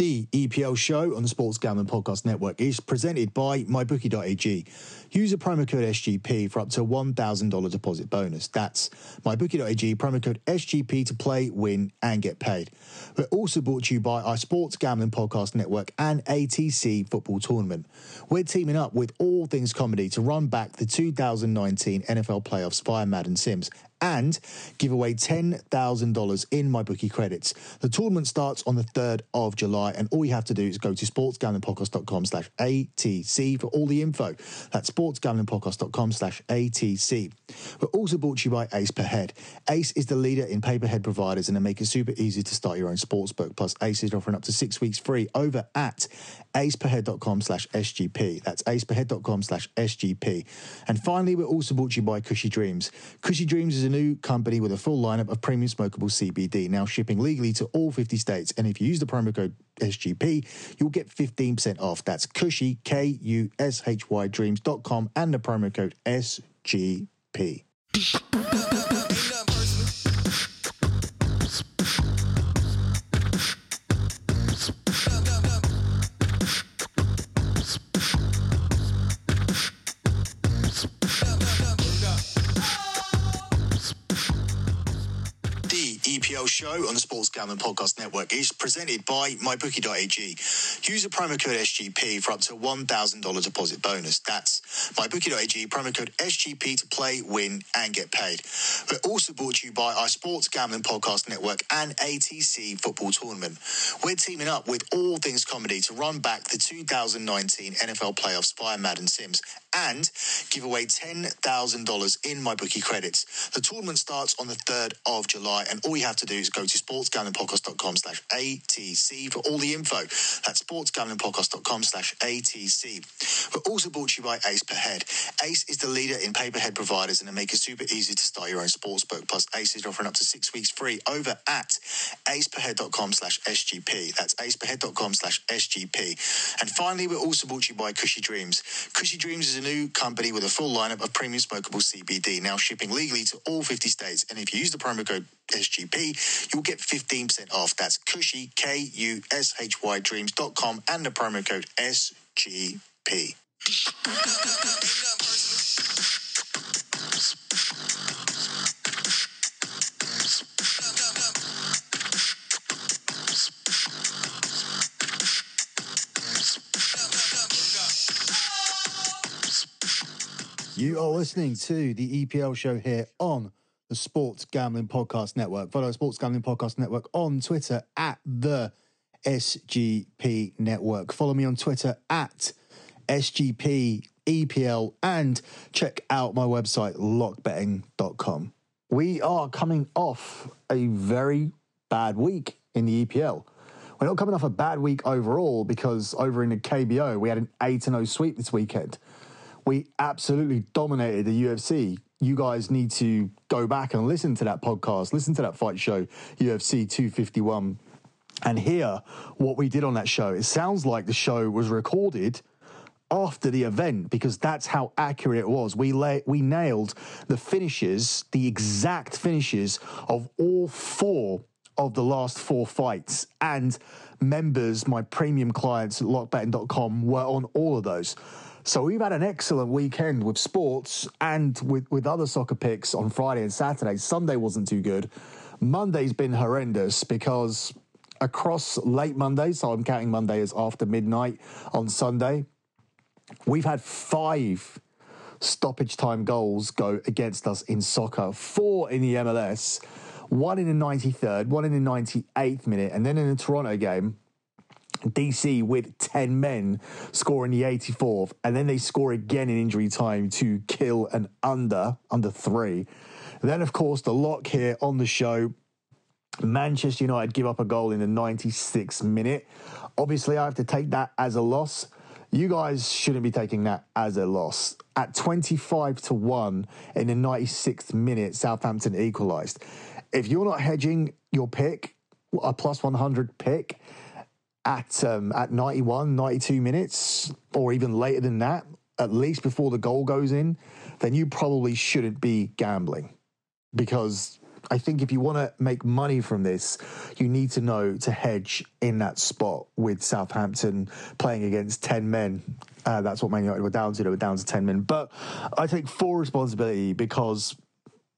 The EPL show on the Sports Gambling Podcast Network is presented by MyBookie.ag. Use a promo code SGP for up to $1,000 deposit bonus. That's MyBookie.ag, promo code SGP to play, win, and get paid. We're also brought to you by our Sports Gambling Podcast Network and ATC Football Tournament. We're teaming up with All Things Comedy to run back the 2019 NFL playoffs via Madden Sims and give away $10,000 in MyBookie credits. The tournament starts on the 3rd of July, and all you have to do is go to sportsgamblingpodcast.com slash ATC for all the info. That's sportsgamblingpodcast.com slash ATC. We're also brought to you by Ace Per Head. Ace is the leader in pay per head providers, and they make it super easy to start your own sports book. Plus, Ace is offering up to six weeks free over at aceperhead.com slash SGP. That's aceperhead.com slash SGP. And finally, we're also brought to you by Kushy Dreams. Kushy Dreams is new company with a full lineup of premium smokable CBD, now shipping legally to all 50 states. And if you use the promo code SGP, you'll get 15% off. That's Kushy, K U S H Y Dreams.com and the promo code SGP. Show on the Sports Gambling Podcast Network is presented by MyBookie.ag. Use a promo code SGP for up to $1,000 deposit bonus. That's MyBookie.ag, promo code SGP to play, win, and get paid. We're also brought to you by our Sports Gambling Podcast Network and ATC Football Tournament. We're teaming up with All Things Comedy to run back the 2019 NFL playoffs via Madden Sims and give away $10,000 in MyBookie credits. The tournament starts on the 3rd of July, and all you have to do is go to sportsgamblingpodcast.com slash ATC for all the info. That's sportsgamblingpodcast.com slash ATC. We're also brought to you by Ace Per Head. Ace is the leader in pay per head providers, and they make it super easy to start your own sports book. Plus, Ace is offering up to six weeks free over at aceperhead.com slash SGP. That's aceperhead.com slash SGP. And finally, we're also brought to you by Kushy Dreams. Kushy Dreams is a new company with a full lineup of premium smokable CBD, now shipping legally to all 50 states. And if you use the promo code SGP, you'll get 15% off. That's Kushy, K U S H Y Dreams.com and the promo code SGP. You are listening to the EPL show here on the Sports Gambling Podcast Network. Follow Sports Gambling Podcast Network on Twitter at the SGP Network. Follow me on Twitter at SGP EPL and check out my website lockbetting.com. We are coming off a very bad week in the EPL. We're not coming off a bad week overall because over in the KBO we had an 8 0 sweep this weekend we absolutely dominated the UFC. You guys need to go back and listen to that podcast, listen to that fight show, UFC 251, and hear what we did on that show. It sounds like the show was recorded after the event because that's how accurate it was. We lay, we nailed the finishes, the exact finishes of all four of the last four fights, and members, my premium clients at lockbetting.com, were on all of those. So we've had an excellent weekend with sports and with, with other soccer picks on Friday and Saturday. Sunday wasn't too good. Monday's been horrendous because across late Monday, so I'm counting Monday as after midnight on Sunday, we've had five stoppage time goals go against us in soccer. Four in the MLS, one in the 93rd, one in the 98th minute, and then in the Toronto game, DC with 10 men scoring the 84th, and then they score again in injury time to kill an under, under three. Then, of course, the lock here on the show. Manchester United give up a goal in the 96th minute. Obviously, I have to take that as a loss. You guys shouldn't be taking that as a loss. At 25 to 1 in the 96th minute, Southampton equalised. If you're not hedging your pick, a plus 100 pick, at um, at 91, 92 minutes, or even later than that, at least before the goal goes in, then you probably shouldn't be gambling because I think if you want to make money from this, you need to know to hedge in that spot with Southampton playing against 10 men. Uh, that's what Man United were down to. They were down to 10 men. But I take full responsibility because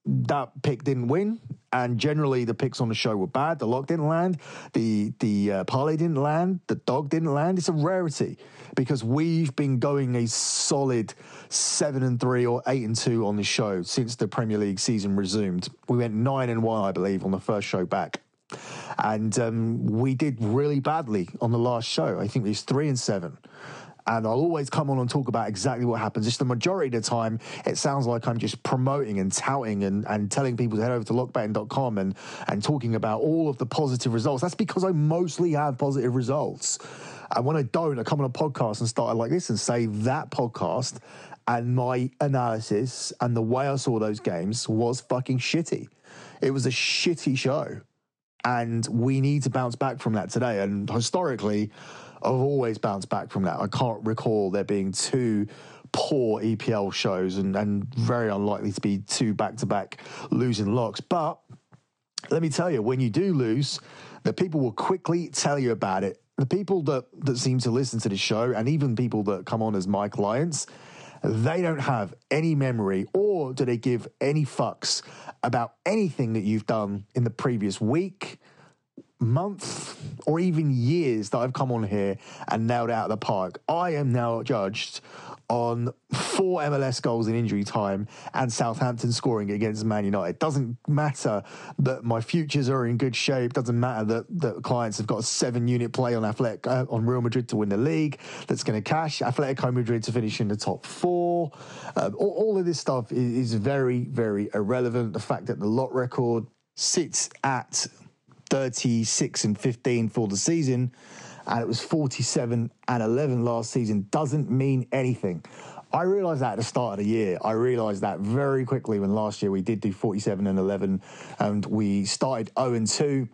that pick didn't win, and generally the picks on the show were bad. The lock didn't land, the the uh, parlay didn't land, the dog didn't land. It's a rarity because we've been going a solid seven and three or eight and two on the show since the Premier League season resumed. We went nine and one, I believe, on the first show back. And um, we did really badly on the last show. I think it was three and seven and I'll always come on and talk about exactly what happens. Just the majority of the time, it sounds like I'm just promoting and touting and, and telling people to head over to lockbetting.com and, and talking about all of the positive results. That's because I mostly have positive results. And when I don't, I come on a podcast and start like this and say that podcast and my analysis and the way I saw those games was fucking shitty. It was a shitty show. And we need to bounce back from that today. And historically, I've always bounced back from that. I can't recall there being two poor EPL shows and, and very unlikely to be two back to back losing locks. But let me tell you, when you do lose, the people will quickly tell you about it. The people that, that seem to listen to the show, and even people that come on as my clients, they don't have any memory or do they give any fucks about anything that you've done in the previous week, month or even years that I've come on here and nailed out of the park. I am now judged on four MLS goals in injury time and Southampton scoring against Man United. Doesn't matter that my futures are in good shape. Doesn't matter that, that clients have got a seven unit play on Athletic, uh, on Real Madrid to win the league. That's going to cash Atletico Madrid to finish in the top four. Uh, all, all, of this stuff is, is very, very irrelevant. The fact that the lot record sits at 36 and 15 for the season, and it was 47 and 11 last season, doesn't mean anything. I realised that at the start of the year. I realised that very quickly when last year we did do 47 and 11, and we started 0 and 2.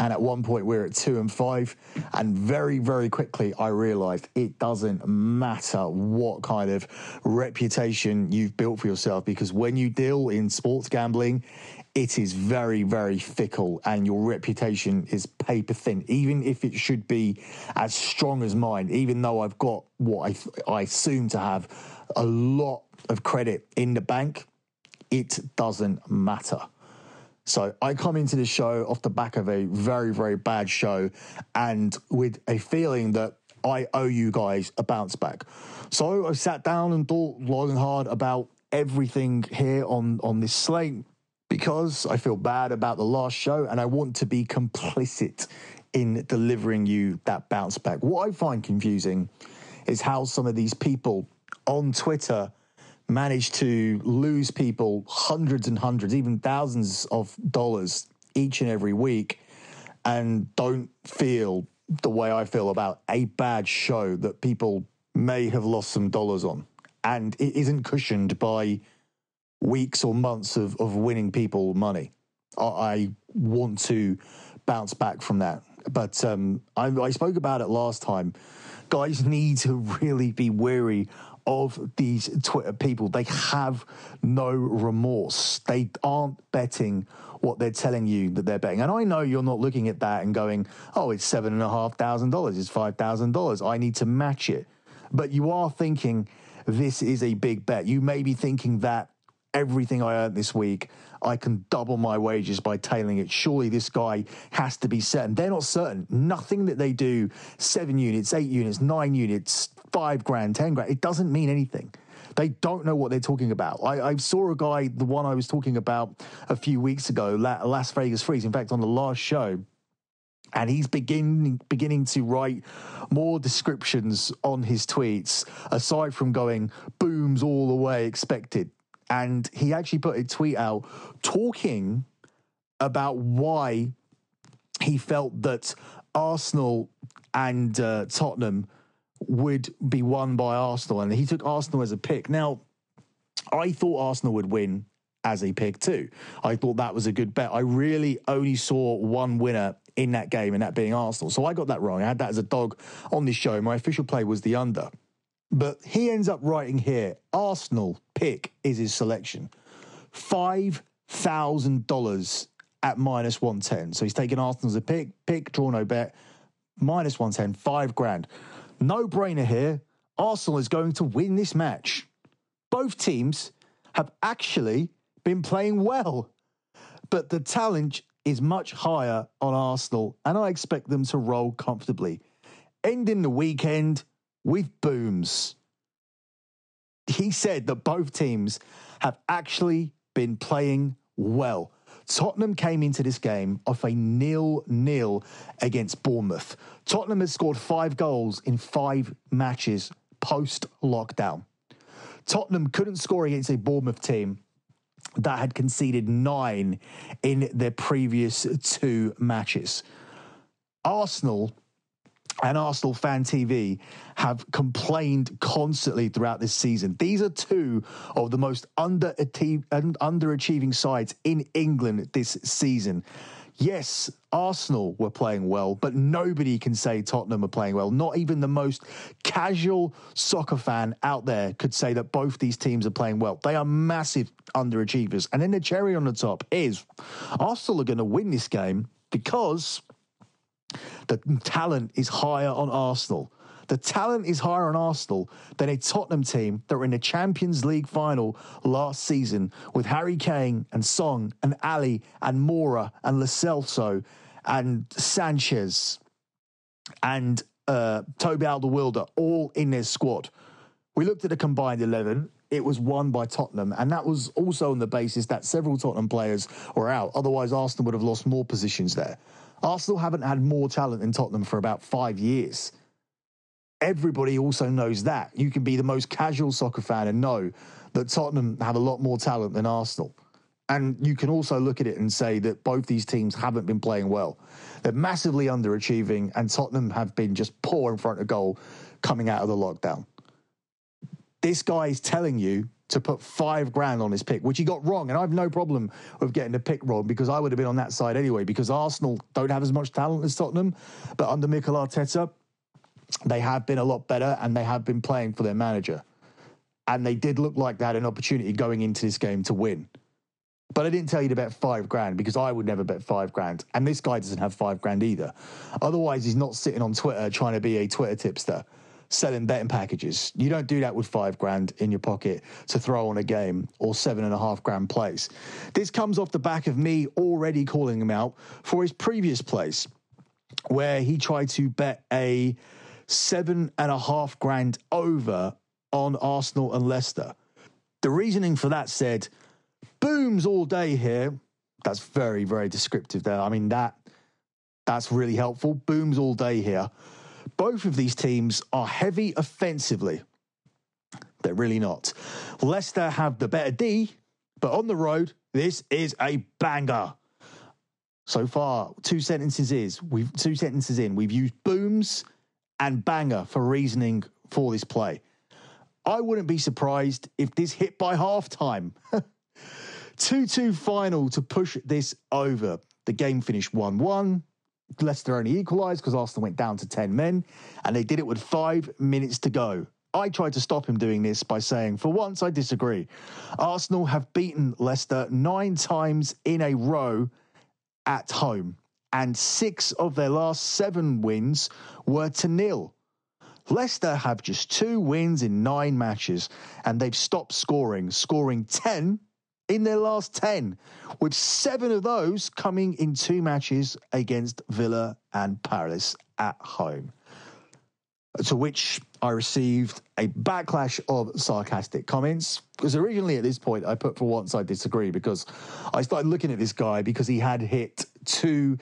And at one point, we we're at two and five. And very, very quickly, I realized it doesn't matter what kind of reputation you've built for yourself because when you deal in sports gambling, it is very, very fickle and your reputation is paper thin, even if it should be as strong as mine, even though I've got what I, I assume to have a lot of credit in the bank, it doesn't matter. So I come into the show off the back of a very, very bad show and with a feeling that I owe you guys a bounce back. So I sat down and thought long and hard about everything here on, on this slate because I feel bad about the last show and I want to be complicit in delivering you that bounce back. What I find confusing is how some of these people on Twitter manage to lose people hundreds and hundreds, even thousands of dollars each and every week and don't feel the way I feel about a bad show that people may have lost some dollars on. And it isn't cushioned by weeks or months of, of winning people money. I, want to bounce back from that. But um, I, I spoke about it last time. Guys need to really be wary of these Twitter people. They have no remorse. They aren't betting what they're telling you that they're betting. And I know you're not looking at that and going, oh, it's seven and a half thousand dollars, it's five thousand dollars. I need to match it. But you are thinking this is a big bet. You may be thinking that everything I earned this week, I can double my wages by tailing it. Surely this guy has to be certain. They're not certain. Nothing that they do, seven units, eight units, nine units, five grand, 10 grand, it doesn't mean anything. They don't know what they're talking about. I, I, saw a guy, the one I was talking about a few weeks ago, Las Vegas Freeze, in fact, on the last show, and he's beginning beginning to write more descriptions on his tweets aside from going booms all the way expected and he actually put a tweet out talking about why he felt that Arsenal and uh, Tottenham would be won by Arsenal, and he took Arsenal as a pick. Now, I thought Arsenal would win as a pick too. I thought that was a good bet. I really only saw one winner in that game, and that being Arsenal. So I got that wrong. I had that as a dog on this show. My official play was the under. But he ends up writing here Arsenal pick is his selection. Five thousand dollars at minus one ten. So he's taken Arsenal as a pick, pick, draw no bet, minus one ten, five grand. No brainer here. Arsenal is going to win this match. Both teams have actually been playing well, but the challenge is much higher on Arsenal, and I expect them to roll comfortably. Ending the weekend with booms. He said that both teams have actually been playing well. Tottenham came into this game off a nil-nil against Bournemouth. Tottenham has scored five goals in five matches post lockdown. Tottenham couldn't score against a Bournemouth team that had conceded nine in their previous two matches. Arsenal and Arsenal Fan TV have complained constantly throughout this season. These are two of the most underachieving sides in England this season. Yes, Arsenal were playing well, but nobody can say Tottenham are playing well. Not even the most casual soccer fan out there could say that both these teams are playing well. They are massive underachievers. And then the cherry on the top is Arsenal are going to win this game because the talent is higher on Arsenal. The talent is higher on Arsenal than a Tottenham team that were in the Champions League final last season with Harry Kane and Son and Alli and Moura and Lo Celso and Sanchez and uh, Toby Alderweireld all in their squad. We looked at a combined 11. It was won by Tottenham, and that was also on the basis that several Tottenham players were out. Otherwise, Arsenal would have lost more positions there. Arsenal haven't had more talent than Tottenham for about five years. Everybody also knows that. You can be the most casual soccer fan and know that Tottenham have a lot more talent than Arsenal. And you can also look at it and say that both these teams haven't been playing well. They're massively underachieving, and Tottenham have been just poor in front of goal coming out of the lockdown. This guy is telling you to put five grand on his pick, which he got wrong. And I have no problem with getting the pick wrong because I would have been on that side anyway, because Arsenal don't have as much talent as Tottenham. But under Mikel Arteta, they have been a lot better and they have been playing for their manager. And they did look like they had an opportunity going into this game to win. But I didn't tell you to bet five grand because I would never bet five grand. And this guy doesn't have five grand either. Otherwise, he's not sitting on Twitter trying to be a Twitter tipster selling betting packages. You don't do that with five grand in your pocket to throw on a game or seven and a half grand place. This comes off the back of me already calling him out for his previous place where he tried to bet a seven and a half grand over on Arsenal and Leicester. The reasoning for that said, booms all day here. That's very, very descriptive there. I mean, that that's really helpful. Booms all day here. Both of these teams are heavy offensively. They're really not. Leicester have the better D, but on the road, this is a banger. So far, two sentences is we've two sentences in. We've used booms and banger for reasoning for this play. I wouldn't be surprised if this hit by halftime. 2 2 final to push this over. The game finished 1 1. Leicester only equalised because Arsenal went down to 10 men, and they did it with five minutes to go. I tried to stop him doing this by saying, for once, I disagree. Arsenal have beaten Leicester nine times in a row at home, and six of their last seven wins were to nil. Leicester have just two wins in nine matches, and they've stopped scoring, scoring 10 in their last 10, with seven of those coming in two matches against Villa and Palace at home. To which I received a backlash of sarcastic comments. Because originally at this point, I put for once I disagree because I started looking at this guy because he had hit two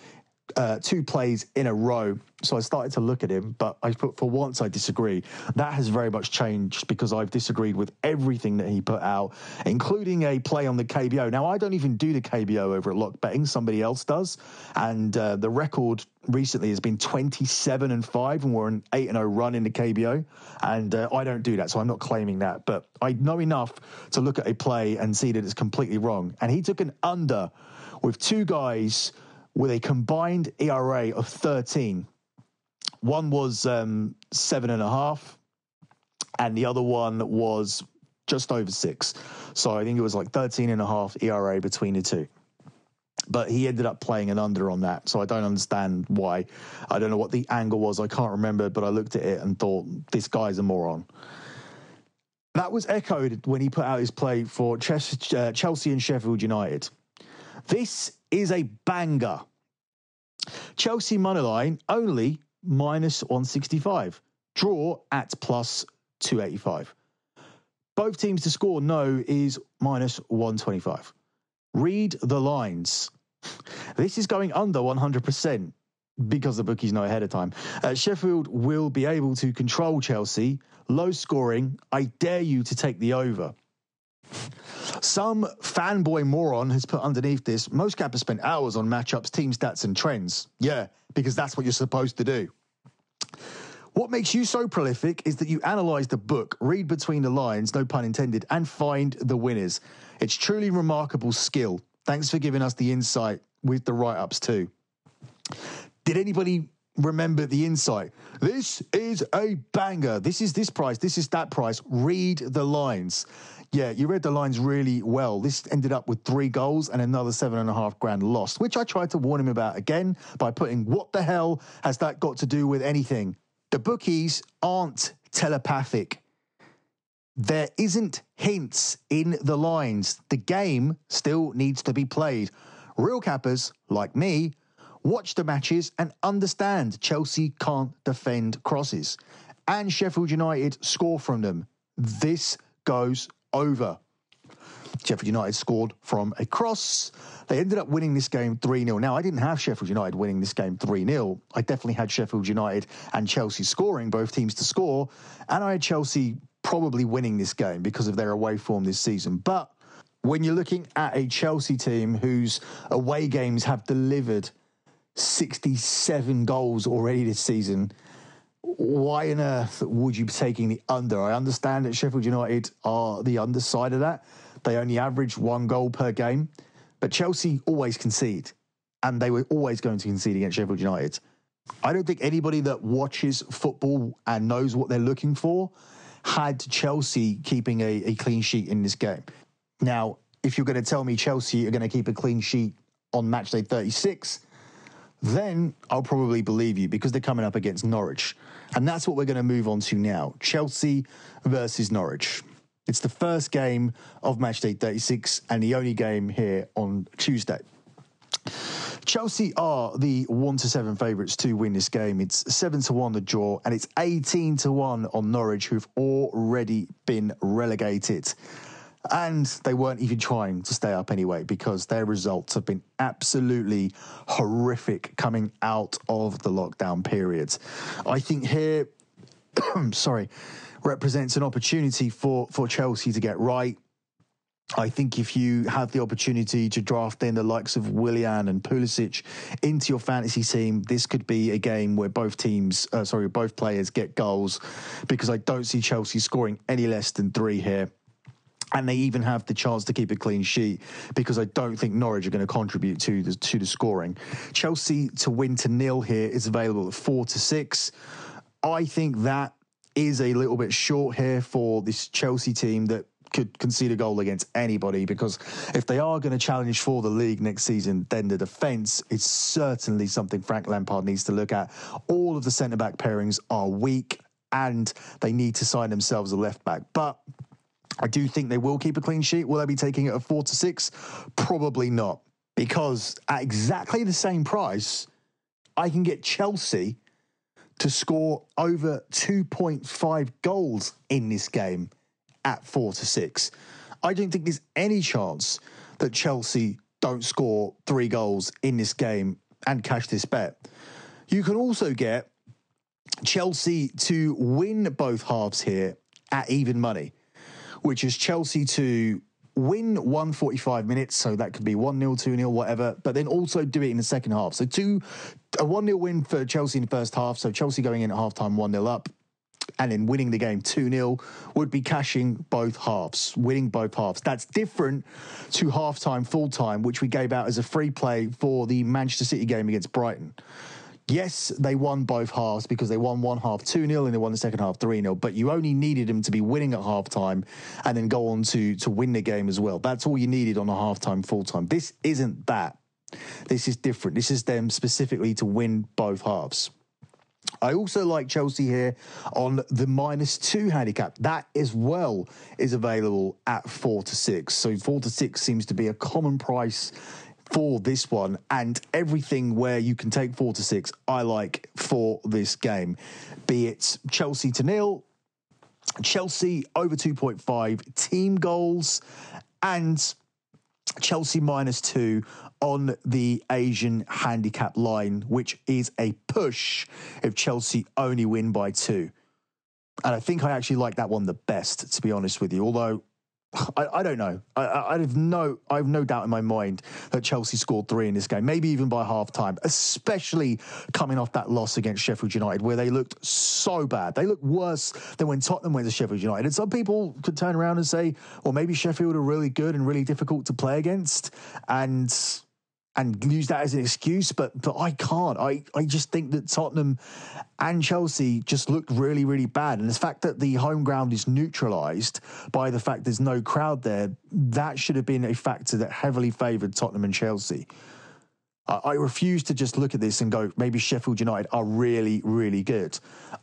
uh, two plays in a row. So I started to look at him, but I put for once I disagree. That has very much changed because I've disagreed with everything that he put out, including a play on the KBO. Now I don't even do the KBO over at Lock Betting; somebody else does, and uh, the record recently has been 27 and 5 and we're an 8 and 0 run in the KBO and uh, I don't do that so I'm not claiming that but I know enough to look at a play and see that it's completely wrong and he took an under with two guys with a combined ERA of 13. One was um, seven and a half, and the other one was just over six. So I think it was like 13 and a half ERA between the two. But he ended up playing an under on that. So I don't understand why. I don't know what the angle was. I can't remember, but I looked at it and thought, this guy's a moron. That was echoed when he put out his play for uh, Chelsea and Sheffield United. This is a banger. Chelsea moneyline only minus 165. Draw at plus 285. Both teams to score no is minus 125. Read the lines. This is going under 100% because the bookies know ahead of time. Uh, Sheffield will be able to control Chelsea. Low scoring. I dare you to take the over. Some fanboy moron has put underneath this most cappers spent hours on matchups, team stats, and trends. Yeah, because that's what you're supposed to do. What makes you so prolific is that you analyze the book, read between the lines, no pun intended, and find the winners. It's truly remarkable skill. Thanks for giving us the insight with the write ups, too. Did anybody remember the insight? This is a banger. This is this price. This is that price. Read the lines. Yeah, you read the lines really well. This ended up with three goals and another seven and a half grand lost, which I tried to warn him about again by putting, What the hell has that got to do with anything? The bookies aren't telepathic. There isn't hints in the lines. The game still needs to be played. Real cappers, like me, watch the matches and understand Chelsea can't defend crosses. And Sheffield United score from them. This goes over. Sheffield United scored from a cross. They ended up winning this game 3 0. Now, I didn't have Sheffield United winning this game 3 0. I definitely had Sheffield United and Chelsea scoring, both teams to score. And I had Chelsea probably winning this game because of their away form this season. But when you're looking at a Chelsea team whose away games have delivered 67 goals already this season, why on earth would you be taking the under? I understand that Sheffield United are the underside of that. They only average one goal per game, but Chelsea always concede, and they were always going to concede against Sheffield United. I don't think anybody that watches football and knows what they're looking for had Chelsea keeping a, a clean sheet in this game. Now, if you're going to tell me Chelsea are going to keep a clean sheet on match day 36, then I'll probably believe you because they're coming up against Norwich. And that's what we're going to move on to now Chelsea versus Norwich. It's the first game of match day 36 and the only game here on Tuesday. Chelsea are the one to seven favourites to win this game. It's seven to one the draw, and it's eighteen to one on Norwich, who've already been relegated. And they weren't even trying to stay up anyway because their results have been absolutely horrific coming out of the lockdown period. I think here, sorry, represents an opportunity for, for Chelsea to get right. I think if you have the opportunity to draft in the likes of Willian and Pulisic into your fantasy team, this could be a game where both teams, uh, sorry, both players get goals because I don't see Chelsea scoring any less than three here and they even have the chance to keep a clean sheet because I don't think Norwich are going to contribute to the to the scoring. Chelsea to win to nil here is available at four to six. I think that is a little bit short here for this Chelsea team that could concede a goal against anybody because if they are going to challenge for the league next season, then the defence is certainly something Frank Lampard needs to look at. All of the centre back pairings are weak and they need to sign themselves a left back. But I do think they will keep a clean sheet. Will they be taking it at four to six? Probably not, because at exactly the same price, I can get Chelsea to score over 2.5 goals in this game at four to six. I don't think there's any chance that Chelsea don't score three goals in this game and cash this bet. You can also get Chelsea to win both halves here at even money which is Chelsea to win 145 minutes, so that could be 1 0, 2 0, whatever, but then also do it in the second half. So, two, a 1 0 win for Chelsea in the first half, so Chelsea going in at half time 1 0 up. And then winning the game 2 0 would be cashing both halves, winning both halves. That's different to half time, full time, which we gave out as a free play for the Manchester City game against Brighton. Yes, they won both halves because they won one half 2 0 and they won the second half 3 0, but you only needed them to be winning at half time and then go on to, to win the game as well. That's all you needed on a half time, full time. This isn't that. This is different. This is them specifically to win both halves. I also like Chelsea here on the minus two handicap. That as well is available at four to six. So four to six seems to be a common price for this one and everything where you can take four to six, I like for this game. Be it Chelsea to nil, Chelsea over 2.5 team goals, and Chelsea minus two on the Asian handicap line, which is a push if Chelsea only win by two. And I think I actually like that one the best, to be honest with you. Although I, I don't know. I, I, have no, I have no doubt in my mind that Chelsea scored three in this game, maybe even by half time, especially coming off that loss against Sheffield United, where they looked so bad. They looked worse than when Tottenham went to Sheffield United. And some people could turn around and say, well, maybe Sheffield are really good and really difficult to play against. And and use that as an excuse, but but I can't. I, I just think that Tottenham and Chelsea just looked really, really bad. And the fact that the home ground is neutralised by the fact there's no crowd there, that should have been a factor that heavily favoured Tottenham and Chelsea. I refuse to just look at this and go, maybe Sheffield United are really, really good.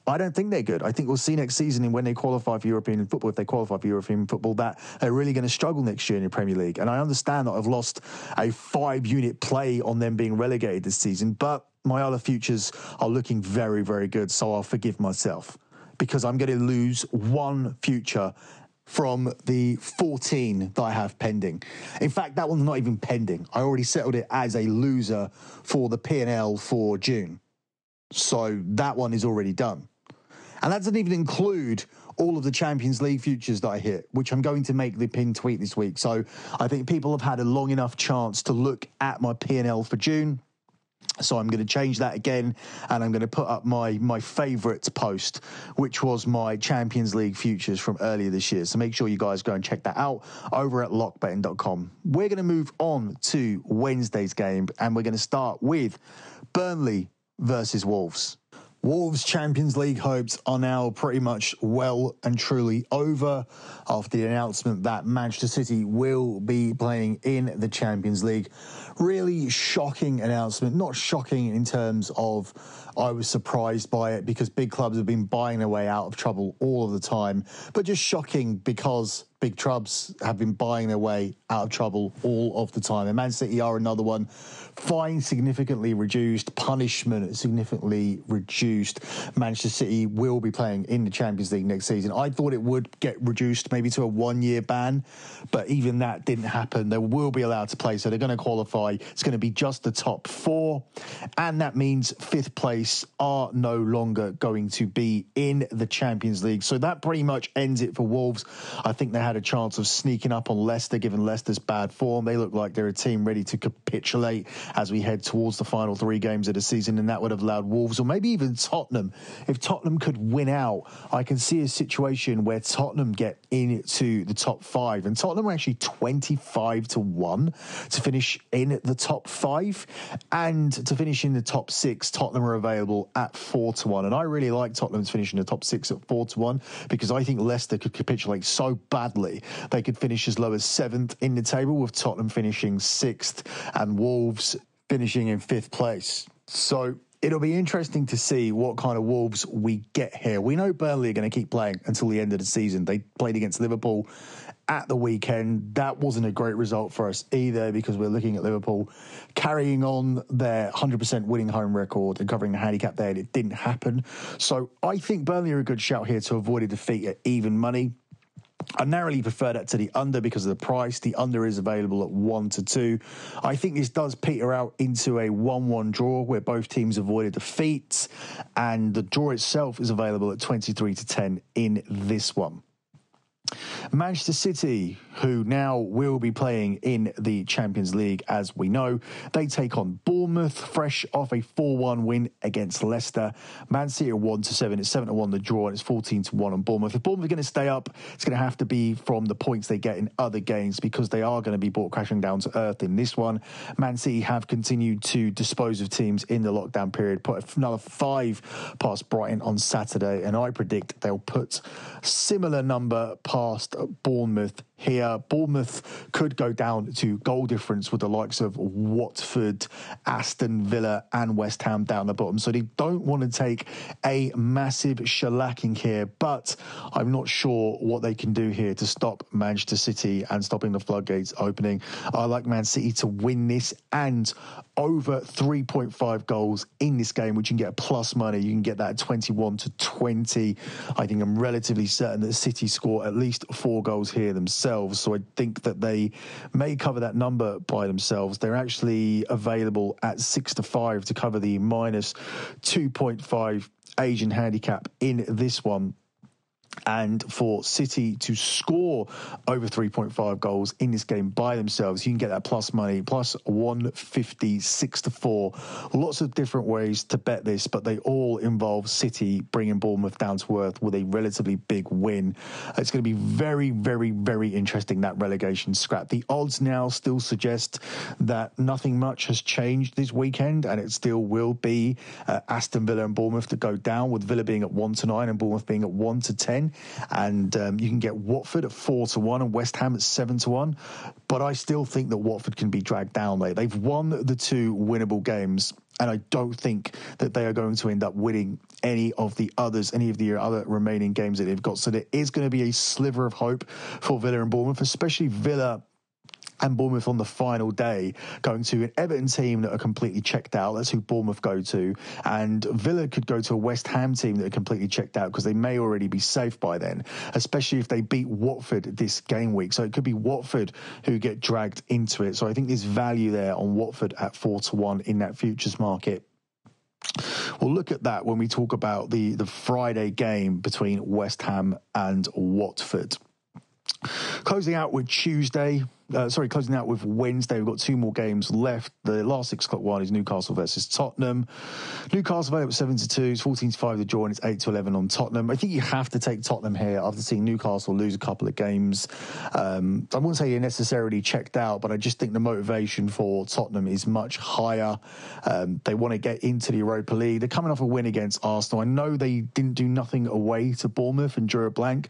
I don't think they're good. I think we'll see next season and when they qualify for European football, if they qualify for European football, that they're really going to struggle next year in the Premier League. And I understand that I've lost a five unit play on them being relegated this season, but my other futures are looking very, very good. So I'll forgive myself because I'm going to lose one future from the 14 that I have pending. In fact, that one's not even pending. I already settled it as a loser for the P&L for June. So that one is already done. And that doesn't even include all of the Champions League futures that I hit, which I'm going to make the pin tweet this week. So I think people have had a long enough chance to look at my P&L for June. So I'm going to change that again, and I'm going to put up my my favourite post, which was my Champions League futures from earlier this year. So make sure you guys go and check that out over at lockbetting.com. We're going to move on to Wednesday's game, and we're going to start with Burnley versus Wolves. Wolves' Champions League hopes are now pretty much well and truly over after the announcement that Manchester City will be playing in the Champions League. Really shocking announcement. Not shocking in terms of I was surprised by it because big clubs have been buying their way out of trouble all of the time, but just shocking because big clubs have been buying their way out of trouble all of the time. And Man City are another one. Fine significantly reduced, punishment significantly reduced. Manchester City will be playing in the Champions League next season. I thought it would get reduced maybe to a one year ban, but even that didn't happen. They will be allowed to play, so they're going to qualify. It's going to be just the top four, and that means fifth place are no longer going to be in the Champions League. So that pretty much ends it for Wolves. I think they had a chance of sneaking up on Leicester, given Leicester's bad form. They look like they're a team ready to capitulate as we head towards the final three games of the season, and that would have allowed Wolves or maybe even Tottenham. If Tottenham could win out, I can see a situation where Tottenham get into the top five, and Tottenham are actually 25 to 1 to finish in the top five, and to finish in the top six, Tottenham are available at 4 to 1. And I really like Tottenham to finish in the top six at 4 to 1 because I think Leicester could capitulate so badly. They could finish as low as seventh in the table, with Tottenham finishing sixth and Wolves finishing in fifth place. So it'll be interesting to see what kind of Wolves we get here. We know Burnley are going to keep playing until the end of the season. They played against Liverpool at the weekend. That wasn't a great result for us either because we're looking at Liverpool carrying on their 100% winning home record and covering the handicap there, and it didn't happen. So I think Burnley are a good shout here to avoid a defeat at even money. I narrowly prefer that to the under because of the price. The under is available at one to two. I think this does peter out into a 1 1 draw where both teams avoided defeat, and the draw itself is available at 23 to 10 in this one. Manchester City, who now will be playing in the Champions League, as we know, they take on Bournemouth, fresh off a 4 1 win against Leicester. Man City are 1 to 7. It's 7 to 1 the draw, and it's 14 to 1 on Bournemouth. If Bournemouth are going to stay up, it's going to have to be from the points they get in other games because they are going to be brought crashing down to earth in this one. Man City have continued to dispose of teams in the lockdown period, put another five past Brighton on Saturday, and I predict they'll put similar number past Bournemouth here. Bournemouth could go down to goal difference with the likes of Watford, Aston Villa, and West Ham down the bottom. So they don't want to take a massive shellacking here, but I'm not sure what they can do here to stop Manchester City and stopping the floodgates opening. I like Man City to win this and over 3.5 goals in this game, which you can get plus money. You can get that 21 to 20. I think I'm relatively certain that City score at least four goals here themselves. So I think that they may cover that number by themselves. They're actually available at six to five to cover the minus 2.5 Asian handicap in this one and for City to score over 3.5 goals in this game by themselves, you can get that plus money, plus 150, 6 to 4. Lots of different ways to bet this, but they all involve City bringing Bournemouth down to earth with a relatively big win. It's going to be very, very, very interesting, that relegation scrap. The odds now still suggest that nothing much has changed this weekend, and it still will be uh, Aston Villa and Bournemouth to go down, with Villa being at 1 to 9 and Bournemouth being at 1 to 10 and um, you can get Watford at four to one and West Ham at seven to one. But I still think that Watford can be dragged down. There, they've won the two winnable games. And I don't think that they are going to end up winning any of the others, any of the other remaining games that they've got. So there is going to be a sliver of hope for Villa and Bournemouth, especially Villa and Bournemouth on the final day going to an Everton team that are completely checked out. That's who Bournemouth go to. And Villa could go to a West Ham team that are completely checked out because they may already be safe by then, especially if they beat Watford this game week. So it could be Watford who get dragged into it. So I think there's value there on Watford at four to one in that futures market. We'll look at that when we talk about the, the Friday game between West Ham and Watford. Closing out with Tuesday, uh, sorry, closing out with Wednesday. We've got two more games left. The last six o'clock one is Newcastle versus Tottenham. Newcastle available seven to two. It's fourteen to five the draw, and it's eight to eleven on Tottenham. I think you have to take Tottenham here after seeing Newcastle lose a couple of games. Um, I wouldn't say you're necessarily checked out, but I just think the motivation for Tottenham is much higher. Um, they want to get into the Europa League. They're coming off a win against Arsenal. I know they didn't do nothing away to Bournemouth and drew a blank,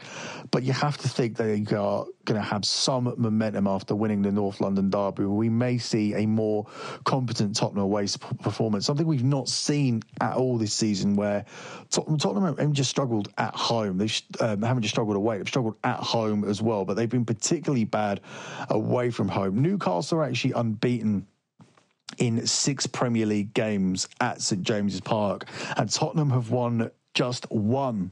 but you have to think they are going to have some momentum after winning the North London derby. We may see a more competent Tottenham away performance, something we've not seen at all this season. Where Tottenham haven't just struggled at home; they um, haven't just struggled away; they've struggled at home as well. But they've been particularly bad away from home. Newcastle are actually unbeaten in six Premier League games at St James's Park, and Tottenham have won just one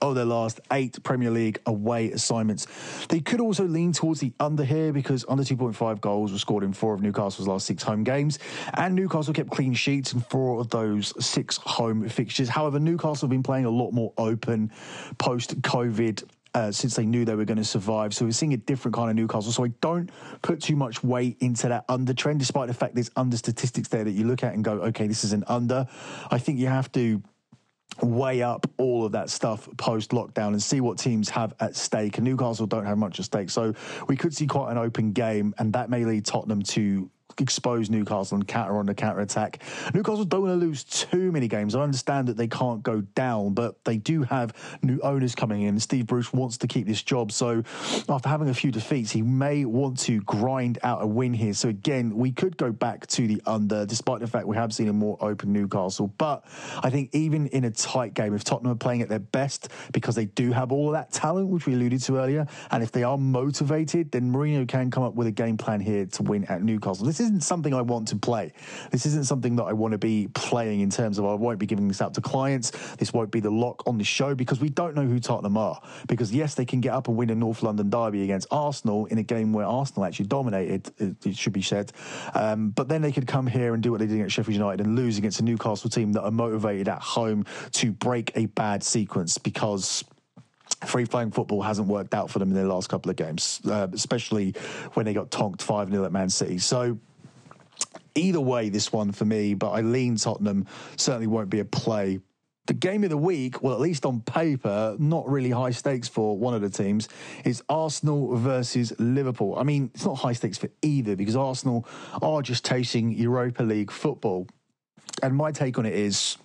of their last eight Premier League away assignments. They could also lean towards the under here because under 2.5 goals were scored in four of Newcastle's last six home games, and Newcastle kept clean sheets in four of those six home fixtures. However, Newcastle have been playing a lot more open post COVID. Uh, since they knew they were going to survive. So we're seeing a different kind of Newcastle. So I don't put too much weight into that under trend, despite the fact there's under statistics there that you look at and go, okay, this is an under. I think you have to weigh up all of that stuff post lockdown and see what teams have at stake. And Newcastle don't have much at stake. So we could see quite an open game, and that may lead Tottenham to expose Newcastle and counter on the counter attack. Newcastle don't want to lose too many games. I understand that they can't go down, but they do have new owners coming in. Steve Bruce wants to keep this job. So after having a few defeats, he may want to grind out a win here. So again, we could go back to the under, despite the fact we have seen a more open Newcastle. But I think even in a tight game, if Tottenham are playing at their best, because they do have all of that talent, which we alluded to earlier, and if they are motivated, then Mourinho can come up with a game plan here to win at Newcastle. This isn't something I want to play. This isn't something that I want to be playing in terms of I won't be giving this out to clients. This won't be the lock on the show because we don't know who Tottenham are. Because yes, they can get up and win a North London derby against Arsenal in a game where Arsenal actually dominated. It, should be said, um, but then they could come here and do what they did against Sheffield United and lose against a Newcastle team that are motivated at home to break a bad sequence because free flowing football hasn't worked out for them in their last couple of games, uh, especially when they got tonked 5 0 at Man City. So, either way, this one for me, but I lean Tottenham certainly won't be a play. The game of the week, well, at least on paper, not really high stakes for one of the teams, is Arsenal versus Liverpool. I mean, it's not high stakes for either because Arsenal are just chasing Europa League football. And my take on it is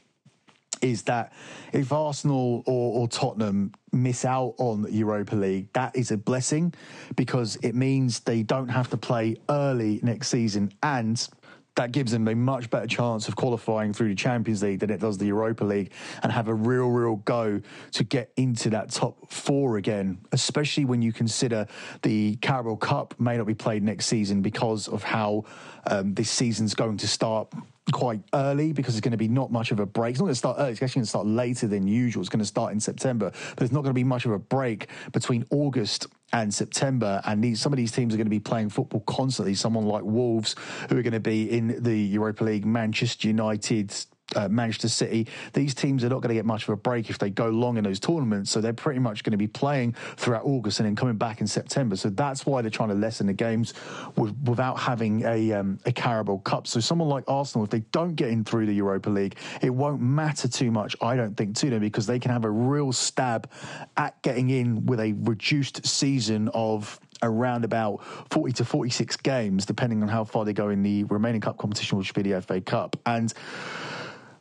is that if Arsenal or, or, Tottenham miss out on Europa League, that is a blessing because it means they don't have to play early next season and that gives them a much better chance of qualifying through the Champions League than it does the Europa League and have a real, real go to get into that top four again, especially when you consider the Carabao Cup may not be played next season because of how um, this season's going to start quite early because it's going to be not much of a break. It's not going to start early, it's actually going to start later than usual. It's going to start in September, but it's not going to be much of a break between August and September. And these, some of these teams are going to be playing football constantly. Someone like Wolves, who are going to be in the Europa League, Manchester United, uh, Manchester City, these teams are not going to get much of a break if they go long in those tournaments. So they're pretty much going to be playing throughout August and then coming back in September. So that's why they're trying to lessen the games with, without having a, um, a Carabao Cup. So someone like Arsenal, if they don't get in through the Europa League, it won't matter too much, I don't think, to them because they can have a real stab at getting in with a reduced season of around about 40 to 46 games, depending on how far they go in the remaining cup competition, which would be the FA Cup. And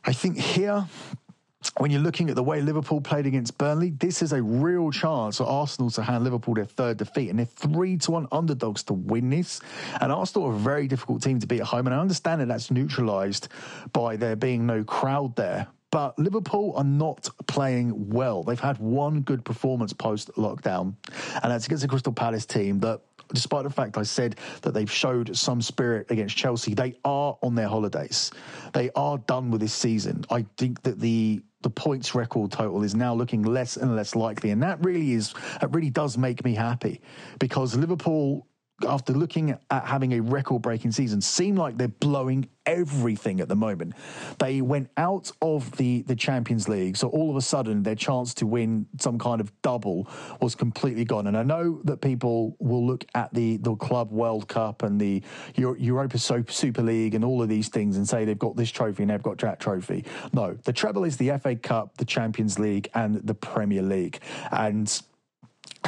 I think here, when you're looking at the way Liverpool played against Burnley, this is a real chance for Arsenal to hand Liverpool their third defeat. And they're three to one underdogs to win this. And Arsenal are a very difficult team to beat at home. And I understand that that's neutralised by there being no crowd there. But Liverpool are not playing well. They've had one good performance post lockdown, and that's against a Crystal Palace team that despite the fact I said that they've showed some spirit against Chelsea, they are on their holidays. They are done with this season. I think that the the points record total is now looking less and less likely, and that really is that really does make me happy because Liverpool after looking at having a record breaking season, seem like they're blowing everything at the moment. They went out of the, the Champions League, so all of a sudden their chance to win some kind of double was completely gone. And I know that people will look at the, the Club World Cup and the Euro- Europa Super League and all of these things and say they've got this trophy and they've got that trophy. No, the treble is the FA Cup, the Champions League, and the Premier League. And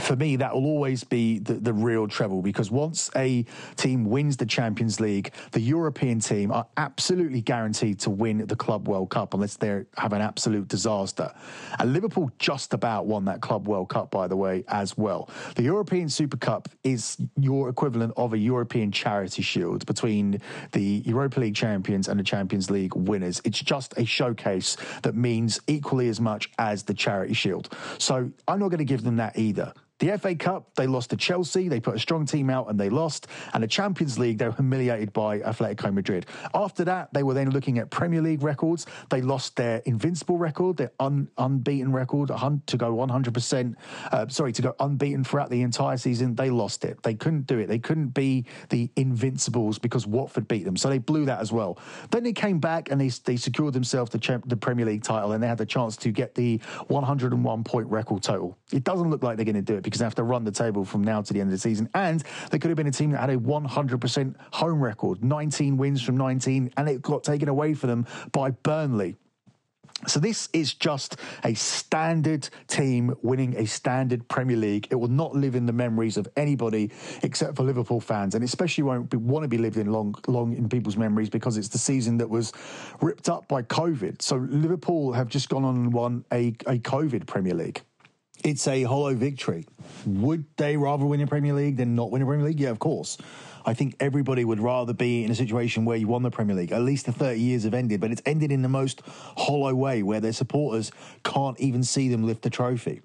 for me, that will always be the, the real treble because once a team wins the Champions League, the European team are absolutely guaranteed to win the Club World Cup unless they have an absolute disaster. And Liverpool just about won that Club World Cup, by the way, as well. The European Super Cup is your equivalent of a European charity shield between the Europa League champions and the Champions League winners. It's just a showcase that means equally as much as the charity shield. So I'm not going to give them that either. The FA Cup, they lost to Chelsea. They put a strong team out and they lost. And the Champions League, they were humiliated by Atletico Madrid. After that, they were then looking at Premier League records. They lost their invincible record, their un, unbeaten record to go 100%, uh, sorry, to go unbeaten throughout the entire season. They lost it. They couldn't do it. They couldn't be the Invincibles because Watford beat them. So they blew that as well. Then they came back and they, they secured themselves the, champ, the Premier League title and they had the chance to get the 101 point record total. It doesn't look like they're going to do it because they have to run the table from now to the end of the season. And they could have been a team that had a 100% home record, 19 wins from 19, and it got taken away from them by Burnley. So this is just a standard team winning a standard Premier League. It will not live in the memories of anybody except for Liverpool fans, and especially won't be, want to be lived in long, long in people's memories because it's the season that was ripped up by COVID. So Liverpool have just gone on and won a, a COVID Premier League it's a hollow victory. Would they rather win a Premier League than not win a Premier League? Yeah, of course. I think everybody would rather be in a situation where you won the Premier League. At least the 30 years have ended, but it's ended in the most hollow way where their supporters can't even see them lift the trophy.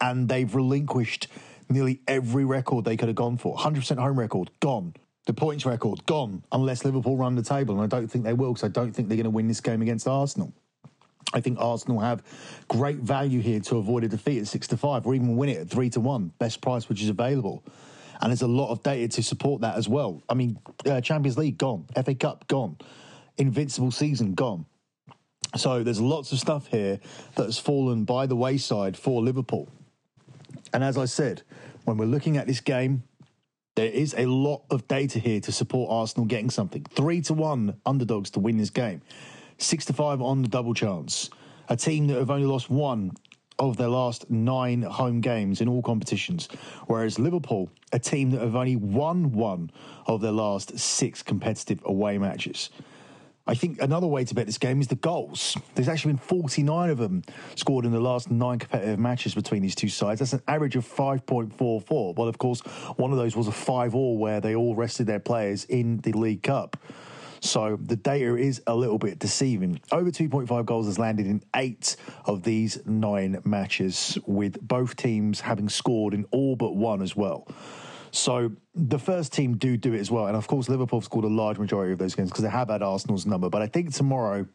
And they've relinquished nearly every record they could have gone for. 100% home record, gone. The points record, gone, unless Liverpool run the table. And I don't think they will because I don't think they're going to win this game against Arsenal. I think Arsenal have great value here to avoid a defeat at six to five, or even win it at three to one, best price which is available. And there's a lot of data to support that as well. I mean, uh, Champions League gone, FA Cup gone, Invincible season gone. So there's lots of stuff here that has fallen by the wayside for Liverpool. And as I said, when we're looking at this game, there is a lot of data here to support Arsenal getting something. Three to one underdogs to win this game, six to five on the double chance. A team that have only lost one of their last nine home games in all competitions, whereas Liverpool, a team that have only won one of their last six competitive away matches. I think another way to bet this game is the goals. There's actually been 49 of them scored in the last nine competitive matches between these two sides. That's an average of 5.44. Well, of course, one of those was a 5 all where they all rested their players in the League Cup. So the data is a little bit deceiving. Over 2.5 goals has landed in eight of these nine matches, with both teams having scored in all but one as well. So the first team do do it as well. And of course, Liverpool scored a large majority of those games because they have had Arsenal's number. But I think tomorrow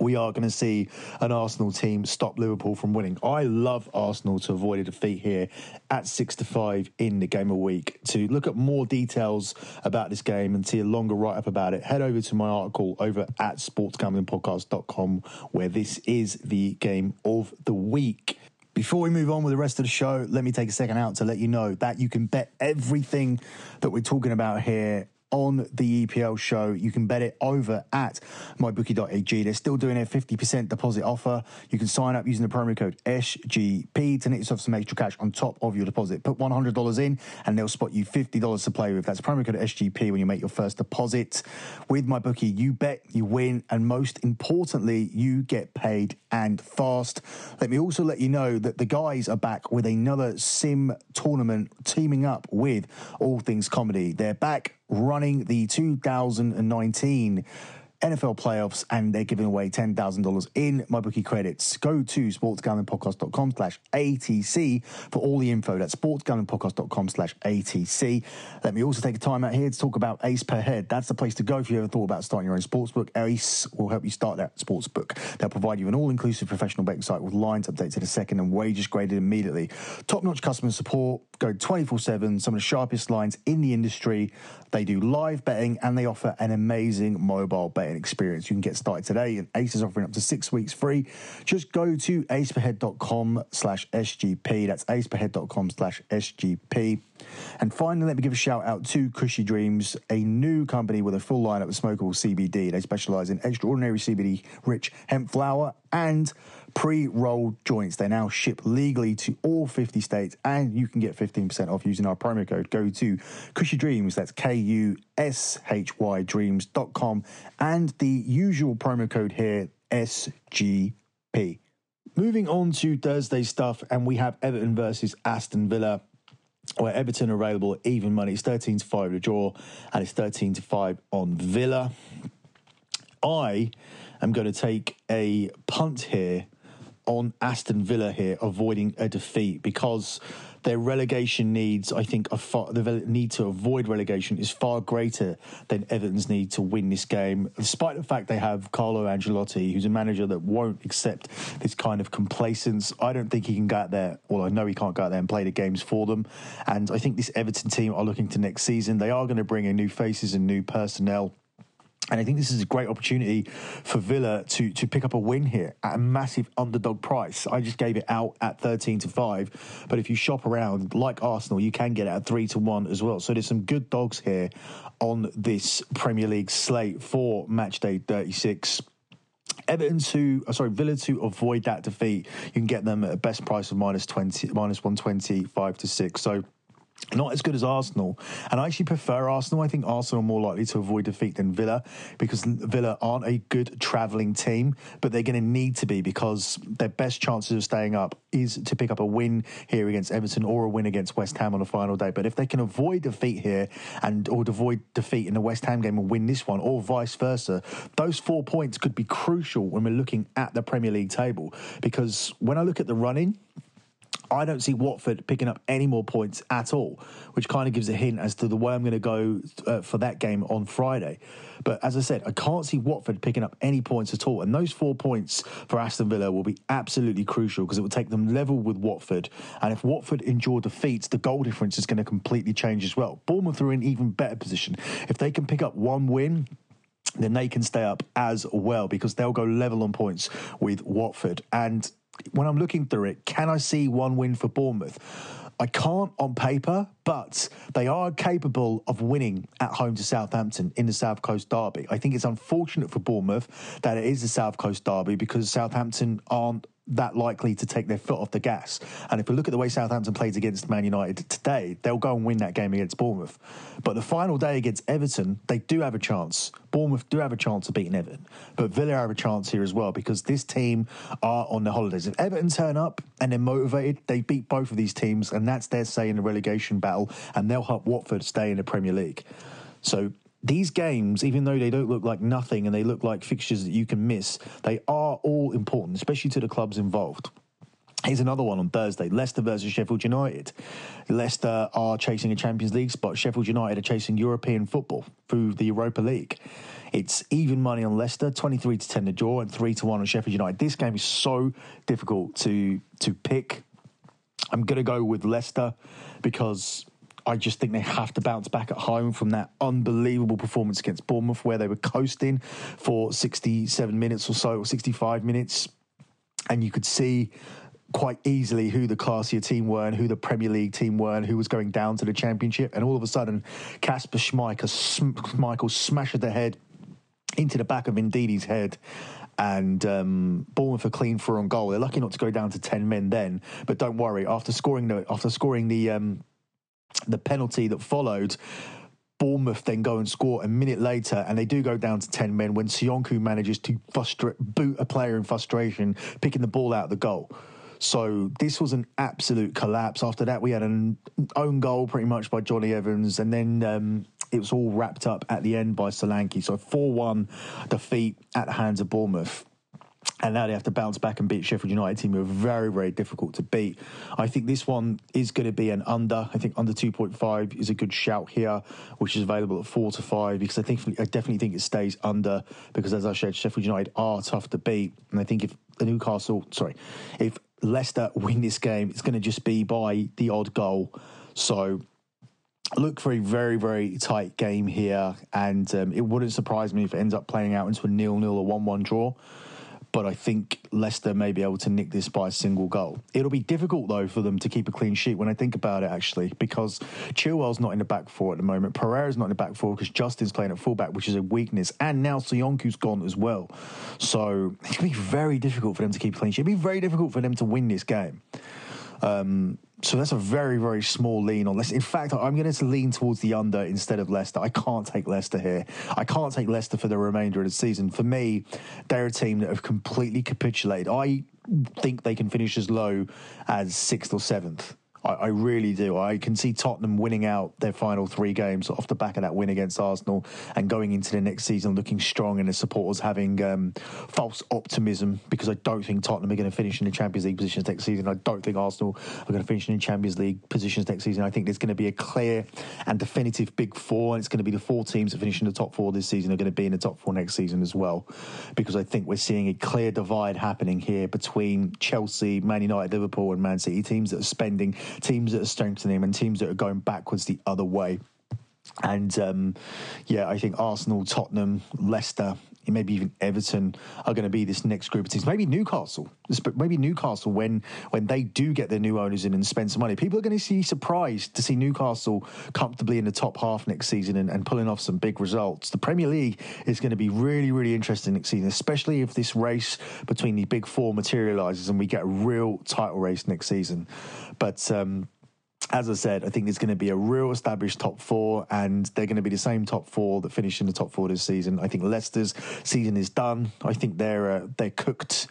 we are going to see an Arsenal team stop Liverpool from winning. I love Arsenal to avoid a defeat here at six to five in the game of week. To look at more details about this game and see a longer write up about it, head over to my article over at sportsgamblingpodcast.com where this is the game of the week. Before we move on with the rest of the show, let me take a second out to let you know that you can bet everything that we're talking about here on the EPL show. You can bet it over at mybookie.ag. They're still doing a 50% deposit offer. You can sign up using the promo code SGP to net yourself some extra cash on top of your deposit. Put $100 in and they'll spot you $50 to play with. That's promo code SGP when you make your first deposit. With MyBookie, you bet, you win, and most importantly, you get paid and fast. Let me also let you know that the guys are back with another sim tournament teaming up with All Things Comedy. They're back running the 2019 NFL playoffs and they're giving away $10,000 in MyBookie credits. Go to sportsgamblingpodcast.com slash ATC for all the info. That's sportsgamblingpodcast.com slash ATC. Let me also take a time out here to talk about Ace Per Head. That's the place to go if you ever thought about starting your own sportsbook. Ace will help you start that sportsbook. They'll provide you an all-inclusive professional betting site with lines updated in a second and wages graded immediately. Top-notch customer support, go 24-7, some of the sharpest lines in the industry. They do live betting and they offer an amazing mobile betting experience. You can get started today and Ace is offering up to six weeks free. Just go to aceperhead.com slash SGP. That's aceperhead.com slash SGP. And finally, let me give a shout out to Kushy Dreams, a new company with a full lineup of smokable CBD. They specialize in extraordinary CBD rich hemp flower and pre rolled joints. They now ship legally to all 50 states, and you can get 15% off using our promo code. Go to Kushy Dreams, that's K U S H Y dreams.com, and the usual promo code here, SGP. Moving on to Thursday stuff, and we have Everton versus Aston Villa where Everton are available at even money. It's 13 to 5 to draw, and it's 13 to 5 on Villa. I am going to take a punt here on Aston Villa here, avoiding a defeat because their relegation needs, I think, are far, the need to avoid relegation is far greater than Everton's need to win this game. Despite the fact they have Carlo Ancelotti, who's a manager that won't accept this kind of complacence, I don't think he can go out there. Well, I know he can't go out there and play the games for them. And I think this Everton team are looking to next season. They are going to bring in new faces and new personnel. And I think this is a great opportunity for Villa to to pick up a win here at a massive underdog price. I just gave it out at 13 to 5. But if you shop around, like Arsenal, you can get it at 3 to 1 as well. So there's some good dogs here on this Premier League slate for match day 36. Everton to, oh, sorry, Villa to avoid that defeat. You can get them at a best price of minus 20, minus 120, 5 to 6. So not as good as Arsenal. And I actually prefer Arsenal. I think Arsenal are more likely to avoid defeat than Villa because Villa aren't a good travelling team, but they're going to need to be because their best chances of staying up is to pick up a win here against Everton or a win against West Ham on the final day. But if they can avoid defeat here and or avoid defeat in the West Ham game and win this one or vice versa, those four points could be crucial when we're looking at the Premier League table because when I look at the running, I don't see Watford picking up any more points at all, which kind of gives a hint as to the way I'm going to go uh, for that game on Friday. But as I said, I can't see Watford picking up any points at all. And those four points for Aston Villa will be absolutely crucial because it will take them level with Watford. And if Watford endure defeats, the goal difference is going to completely change as well. Bournemouth are in even better position. If they can pick up one win, then they can stay up as well because they'll go level on points with Watford. And when I'm looking through it, can I see one win for Bournemouth? I can't on paper, but they are capable of winning at home to Southampton in the South Coast Derby. I think it's unfortunate for Bournemouth that it is the South Coast Derby because Southampton aren't that likely to take their foot off the gas. And if we look at the way Southampton plays against Man United today, they'll go and win that game against Bournemouth. But the final day against Everton, they do have a chance. Bournemouth do have a chance of beating Everton. But Villa have a chance here as well because this team are on the holidays. If Everton turn up and they're motivated, they beat both of these teams, and that's their say in the relegation battle, and they'll help Watford stay in the Premier League. So these games, even though they don't look like nothing and they look like fixtures that you can miss, they are all important, especially to the clubs involved. Here's another one on Thursday Leicester versus Sheffield United. Leicester are chasing a Champions League spot. Sheffield United are chasing European football through the Europa League. It's even money on Leicester, 23 to 10 to draw, and 3 to 1 on Sheffield United. This game is so difficult to, to pick. I'm going to go with Leicester because I just think they have to bounce back at home from that unbelievable performance against Bournemouth, where they were coasting for 67 minutes or so, or 65 minutes. And you could see quite easily who the classier team were and who the Premier League team were and who was going down to the Championship. And all of a sudden, Kasper Schmeichel, Michael smashed the head into the back of Ndidi's head and um, Bournemouth are clean for on goal. They're lucky not to go down to ten men then, but don't worry. After scoring the after scoring the um, the penalty that followed, Bournemouth then go and score a minute later, and they do go down to 10 men when Söyüncü manages to frustrate, boot a player in frustration, picking the ball out of the goal. So this was an absolute collapse. After that, we had an own goal pretty much by Jonny Evans, and then um, it was all wrapped up at the end by Solanke. So 4 1 defeat at the hands of Bournemouth and now they have to bounce back and beat Sheffield United team who are very, very difficult to beat. I think this one is going to be an under. I think under 2.5 is a good shout here, which is available at 4 to 5 because I think I definitely think it stays under because as I said, Sheffield United are tough to beat. And I think if Newcastle, sorry, if Leicester win this game, it's going to just be by the odd goal. So look for a very, very tight game here. And um, it wouldn't surprise me if it ends up playing out into a nil-nil or 1-1 draw but I think Leicester may be able to nick this by a single goal. It'll be difficult though for them to keep a clean sheet when I think about it actually, because Chilwell's not in the back four at the moment. Pereira's not in the back four because Justin's playing at fullback, which is a weakness, and now Söyüncü's gone as well. So it'll be very difficult for them to keep a clean sheet. It'll be very difficult for them to win this game. Um, so that's a very, very small lean on Leicester. In fact, I'm going to lean towards the under instead of Leicester. I can't take Leicester here. I can't take Leicester for the remainder of the season. For me, they're a team that have completely capitulated. I think they can finish as low as sixth or seventh. I, I, really do. I can see Tottenham winning out their final three games off the back of that win against Arsenal and going into the next season looking strong and the supporters having um, false optimism because I don't think Tottenham are going to finish in the Champions League positions next season. I don't think Arsenal are going to finish in the Champions League positions next season. I think there's going to be a clear and definitive big four, and it's going to be the four teams that finish in the top four this season are going to be in the top four next season as well because I think we're seeing a clear divide happening here between Chelsea, Man United, Liverpool, and Man City teams that are spending teams that are strengthening and teams that are going backwards the other way. And um, yeah, I think Arsenal, Tottenham, Leicester, maybe even Everton are going to be this next group of teams. Maybe Newcastle, maybe Newcastle when when they do get their new owners in and spend some money, people are going to see surprised to see Newcastle comfortably in the top half next season and, and pulling off some big results. The Premier League is going to be really really interesting next season, especially if this race between the big four materialises and we get a real title race next season. But um, as I said, I think there's going to be a real established top four, and they're going to be the same top four that finish in the top four this season. I think Leicester's season is done. I think they're uh, they're cooked,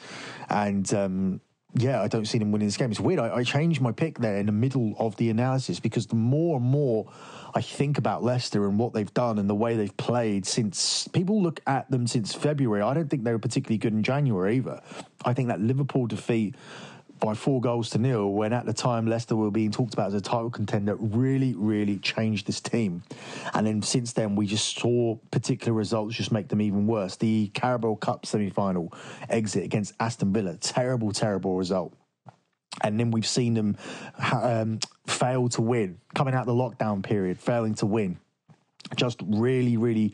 and um, yeah, I don't see them winning this game. It's weird. I, I, changed my pick there in the middle of the analysis because the more and more I think about Leicester and what they've done and the way they've played since people look at them since February, I don't think they were particularly good in January either. I think that Liverpool defeat by four goals to nil when at the time Leicester were being talked about as a title contender really, really changed this team. And then since then, we just saw particular results just make them even worse. The Carabao Cup semi final exit against Aston Villa, terrible, terrible result. And then we've seen them um, fail to win, coming out the lockdown period, failing to win. Just really, really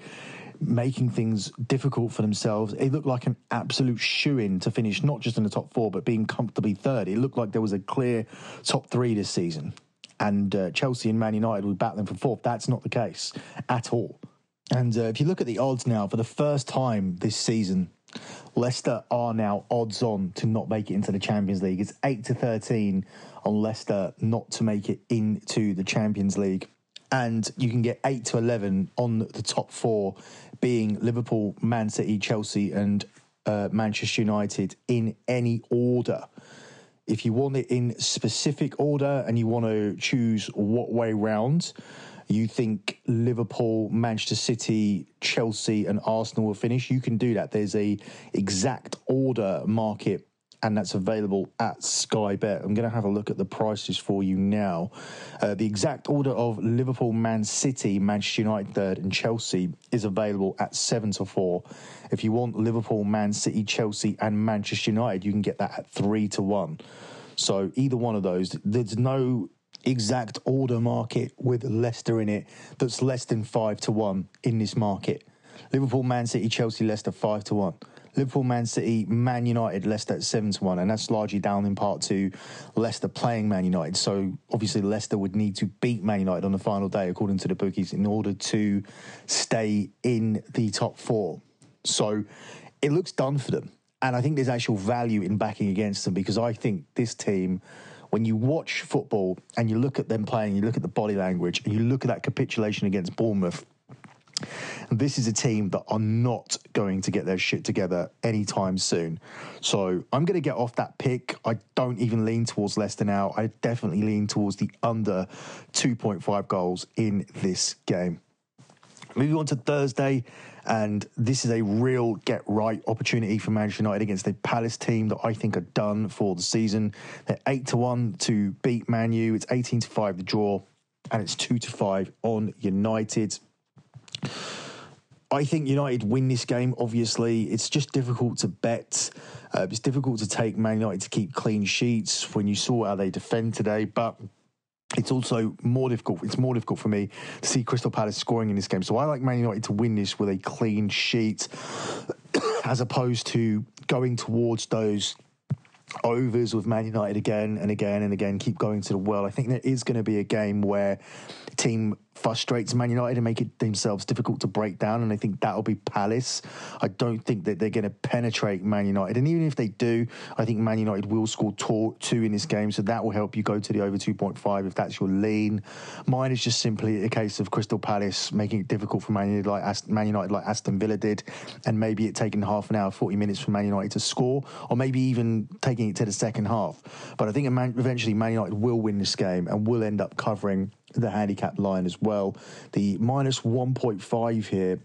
making things difficult for themselves. It looked like an absolute shoe in to finish not just in the top four, but being comfortably third. It looked like there was a clear top three this season. And uh, Chelsea and Man United were battling for fourth. That's not the case at all. And uh, if you look at the odds now, for the first time this season, Leicester are now odds on to not make it into the Champions League. It's 8 to 13 on Leicester not to make it into the Champions League. And you can get 8 to 11 on the top four, being Liverpool, Man City, Chelsea, and uh, Manchester United in any order. If you want it in specific order and you want to choose what way round, you think Liverpool, Manchester City, Chelsea, and Arsenal will finish, you can do that. There's a exact order market and that's available at Sky Bet. I'm going to have a look at the prices for you now. Uh, the exact order of Liverpool, Man City, Manchester United third, and Chelsea is available at seven to four. If you want Liverpool, Man City, Chelsea, and Manchester United, you can get that at three to one. So either one of those, there's no exact order market with Leicester in it that's less than five to one in this market. Liverpool, Man City, Chelsea, Leicester five to one. Liverpool, Man City, Man United, Leicester at seven to one, and that's largely down in part to Leicester playing Man United. So obviously Leicester would need to beat Man United on the final day, according to the bookies, in order to stay in the top four. So it looks done for them, and I think there's actual value in backing against them because I think this team when you watch football and you look at them playing, you look at the body language, and you look at that capitulation against Bournemouth, and this is a team that are not going to get their shit together anytime soon. So I'm going to get off that pick. I don't even lean towards Leicester now. I definitely lean towards the under 2.5 goals in this game. Moving on to Thursday, and this is a real get right opportunity for Manchester United against a Palace team that I think are done for the season. They're eight to one to beat Man U. It's eighteen to five the draw, and it's two to five on United. I think United win this game. Obviously, it's just difficult to bet. Uh, it's difficult to take Man United to keep clean sheets when you saw how they defend today, but it's also more difficult. It's more difficult for me to see Crystal Palace scoring in this game. So I like Man United to win this with a clean sheet, as opposed to going towards those overs with Man United again and again and again. Keep going to the well. I think there is going to be a game where team frustrates Man United and make it themselves difficult to break down. And I think that'll be Palace. I don't think that they're going to penetrate Man United. And even if they do, I think Man United will score two in this game. So that will help you go to the over 2.5 if that's your lean. Mine is just simply a case of Crystal Palace making it difficult for Man United like, Man United like Aston Villa did. And maybe it taking half an hour, 40 minutes for Man United to score, or maybe even taking it to the second half. But I think eventually Man United will win this game and will end up covering the handicap line as well. The minus 1.5 here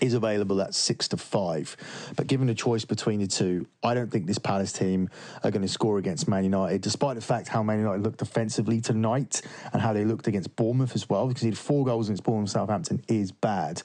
is available at six to five. But given the choice between the two, I don't think this Palace team are going to score against Man United, despite the fact how Man United looked defensively tonight and how they looked against Bournemouth as well, because he had four goals against Bournemouth Southampton is bad.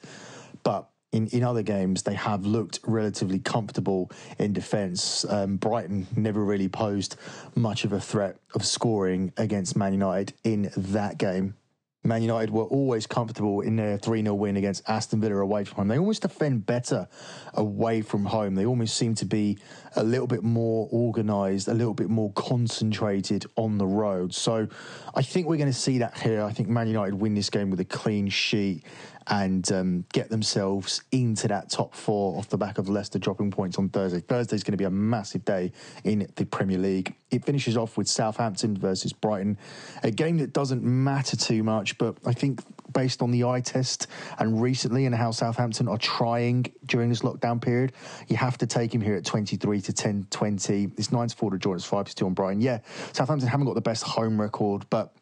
But in, in other games, they have looked relatively comfortable in defence. Um, Brighton never really posed much of a threat of scoring against Man United in that game. Man United were always comfortable in their 3 0 win against Aston Villa away from home. They almost defend better away from home. They almost seem to be a little bit more organised, a little bit more concentrated on the road. So I think we're going to see that here. I think Man United win this game with a clean sheet and um, get themselves into that top four off the back of Leicester dropping points on Thursday. Thursday is going to be a massive day in the Premier League. It finishes off with Southampton versus Brighton, a game that doesn't matter too much, but I think based on the eye test and recently and how Southampton are trying during this lockdown period, you have to take him here at 23 to 10 20. It's 9 to 4 to draw, it's 5 to 2 on Brighton. Yeah, Southampton haven't got the best home record, but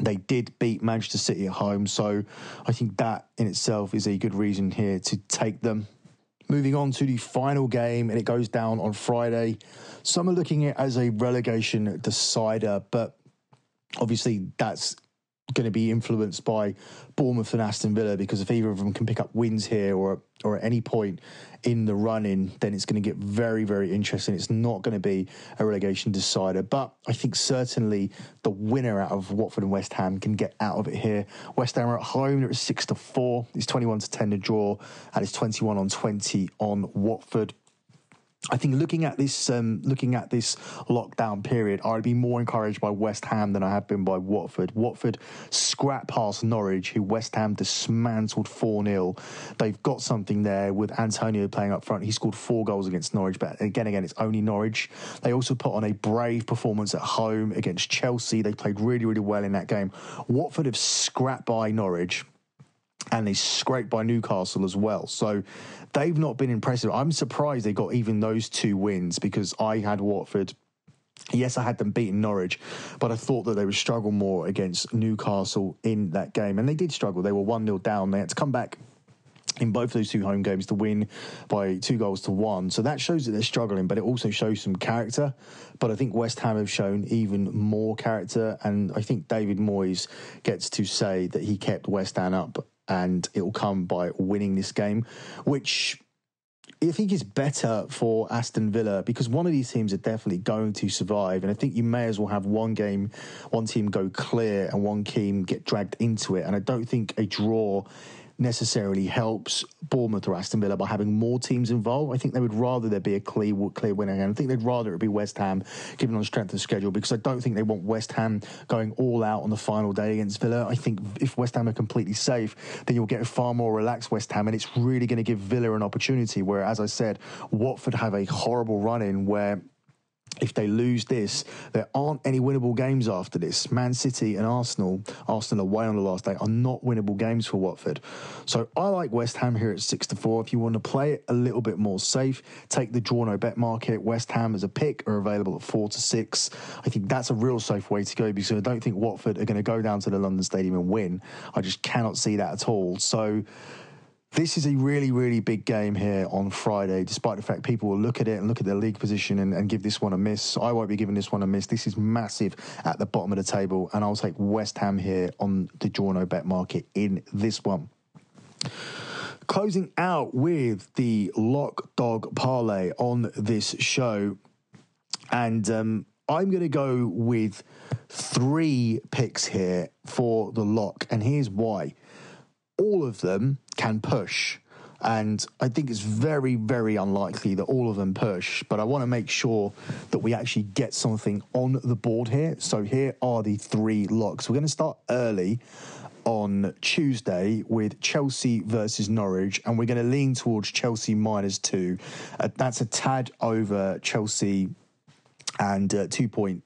they did beat Manchester City at home, so I think that in itself is a good reason here to take them. Moving on to the final game, and it goes down on Friday. Some are looking at it as a relegation decider, but obviously that's going to be influenced by Bournemouth and Aston Villa because if either of them can pick up wins here or or at any point in the running, then it's going to get very very interesting. It's not going to be a relegation decider, but I think certainly the winner out of Watford and West Ham can get out of it here. West Ham are at home; they're at six to four. It's twenty one to ten to draw, and it's twenty one on twenty on Watford. I think looking at this, um, looking at this lockdown period, I'd be more encouraged by West Ham than I have been by Watford. Watford scrap past Norwich, who West Ham dismantled four 0 They've got something there with Antonio playing up front. He scored four goals against Norwich, but again, again, it's only Norwich. They also put on a brave performance at home against Chelsea. They played really, really well in that game. Watford have scrapped by Norwich and they scraped by Newcastle as well. So they've not been impressive. I'm surprised they got even those two wins because I had Watford. Yes, I had them beating Norwich, but I thought that they would struggle more against Newcastle in that game. And they did struggle. They were 1 0 down. They had to come back in both those two home games to win by two goals to one. So that shows that they're struggling, but it also shows some character. But I think West Ham have shown even more character. And I think David Moyes gets to say that he kept West Ham up and it will come by winning this game, which I think is better for Aston Villa because one of these teams are definitely going to survive. And I think you may as well have one game, one team go clear and one team get dragged into it. And I don't think a draw necessarily helps Bournemouth or Aston Villa by having more teams involved. I think they would rather there be a clear clear winner, and I think they'd rather it be West Ham, given on strength of schedule, because I don't think they want West Ham going all out on the final day against Villa. I think if West Ham are completely safe, then you'll get a far more relaxed West Ham, and it's really going to give Villa an opportunity. Where, as I said, Watford have a horrible run in where if they lose this, there aren't any winnable games after this. Man City and Arsenal, Arsenal away on the last day, are not winnable games for Watford. So I like West Ham here at six to four. If you want to play it a little bit more safe, take the draw no bet market. West Ham as a pick are available at four to six. I think that's a real safe way to go because I don't think Watford are going to go down to the London Stadium and win. I just cannot see that at all. So this is a really, really big game here on Friday, despite the fact people will look at it and look at their league position and, and, give this one a miss. I won't be giving this one a miss. This is massive at the bottom of the table, and I'll take West Ham here on the draw no bet market in this one. Closing out with the lock dog parlay on this show, and um, I'm going to go with three picks here for the lock, and here's why all of them can push. And I think it's very, very unlikely that all of them push, but I want to make sure that we actually get something on the board here. So here are the three locks. We're going to start early on Tuesday with Chelsea versus Norwich, and we're going to lean towards Chelsea minus two. Uh, that's a tad over Chelsea and uh, 2.5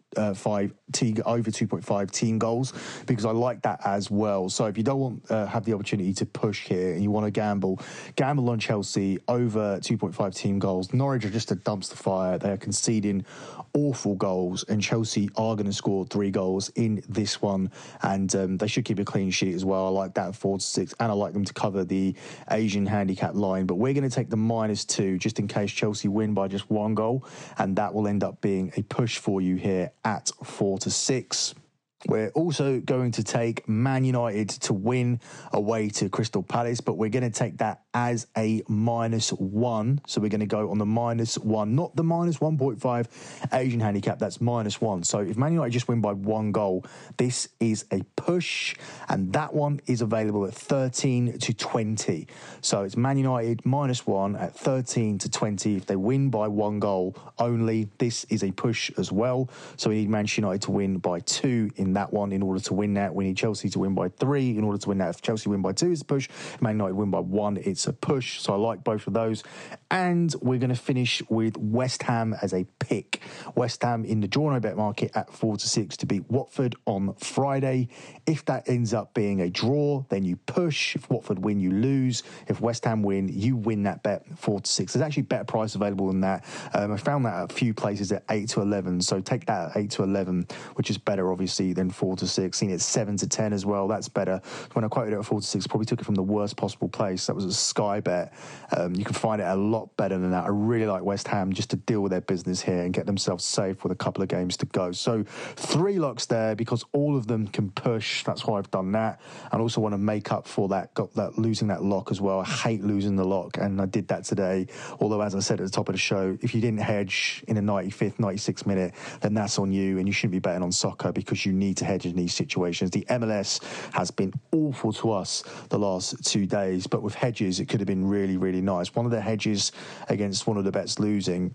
team, over 2.5 team goals because I like that as well. So if you don't want uh, have the opportunity to push here and you want to gamble, gamble on Chelsea over 2.5 team goals. Norwich are just a dumpster fire. They are conceding awful goals, and Chelsea are going to score three goals in this one, and um, they should keep a clean sheet as well. I like that four to six, and I like them to cover the Asian handicap line. But we're going to take the minus two just in case Chelsea win by just one goal, and that will end up being a push for you here at four to six. We're also going to take Man United to win away to Crystal Palace, but we're going to take that as a minus one. So we're going to go on the minus one, not the minus 1.5 Asian handicap. That's minus one. So if Man United just win by one goal, this is a push, and that one is available at 13 to 20. So it's Man United minus one at 13 to 20. If they win by one goal only, this is a push as well. So we need Manchester United to win by two in that one in order to win that. We need Chelsea to win by three in order to win that. If Chelsea win by two, it's a push. Man United win by one, it's a push. So I like both of those. And we're going to finish with West Ham as a pick. West Ham in the draw no bet market at four to six to beat Watford on Friday. If that ends up being a draw, then you push. If Watford win, you lose. If West Ham win, you win that bet four to six. There's actually better price available than that. Um, I found that at a few places at eight to eleven. So take that at eight to eleven, which is better obviously than four to six. Seen it seven to ten as well. That's better. When I quoted it at four to six, probably took it from the worst possible place. That was Sky Bet. Um, you can find it a lot better than that. I really like West Ham just to deal with their business here and get themselves safe with a couple of games to go. So three locks there because all of them can push. That's why I've done that. And also want to make up for that, got that losing that lock as well. I hate losing the lock, and I did that today. Although, as I said at the top of the show, if you didn't hedge in the 95th, 96th minute, then that's on you, and you shouldn't be betting on soccer because you need to hedge in these situations. The MLS has been awful to us the last two days, but with hedges, it could have been really, really nice. One of the hedges against one of the bets losing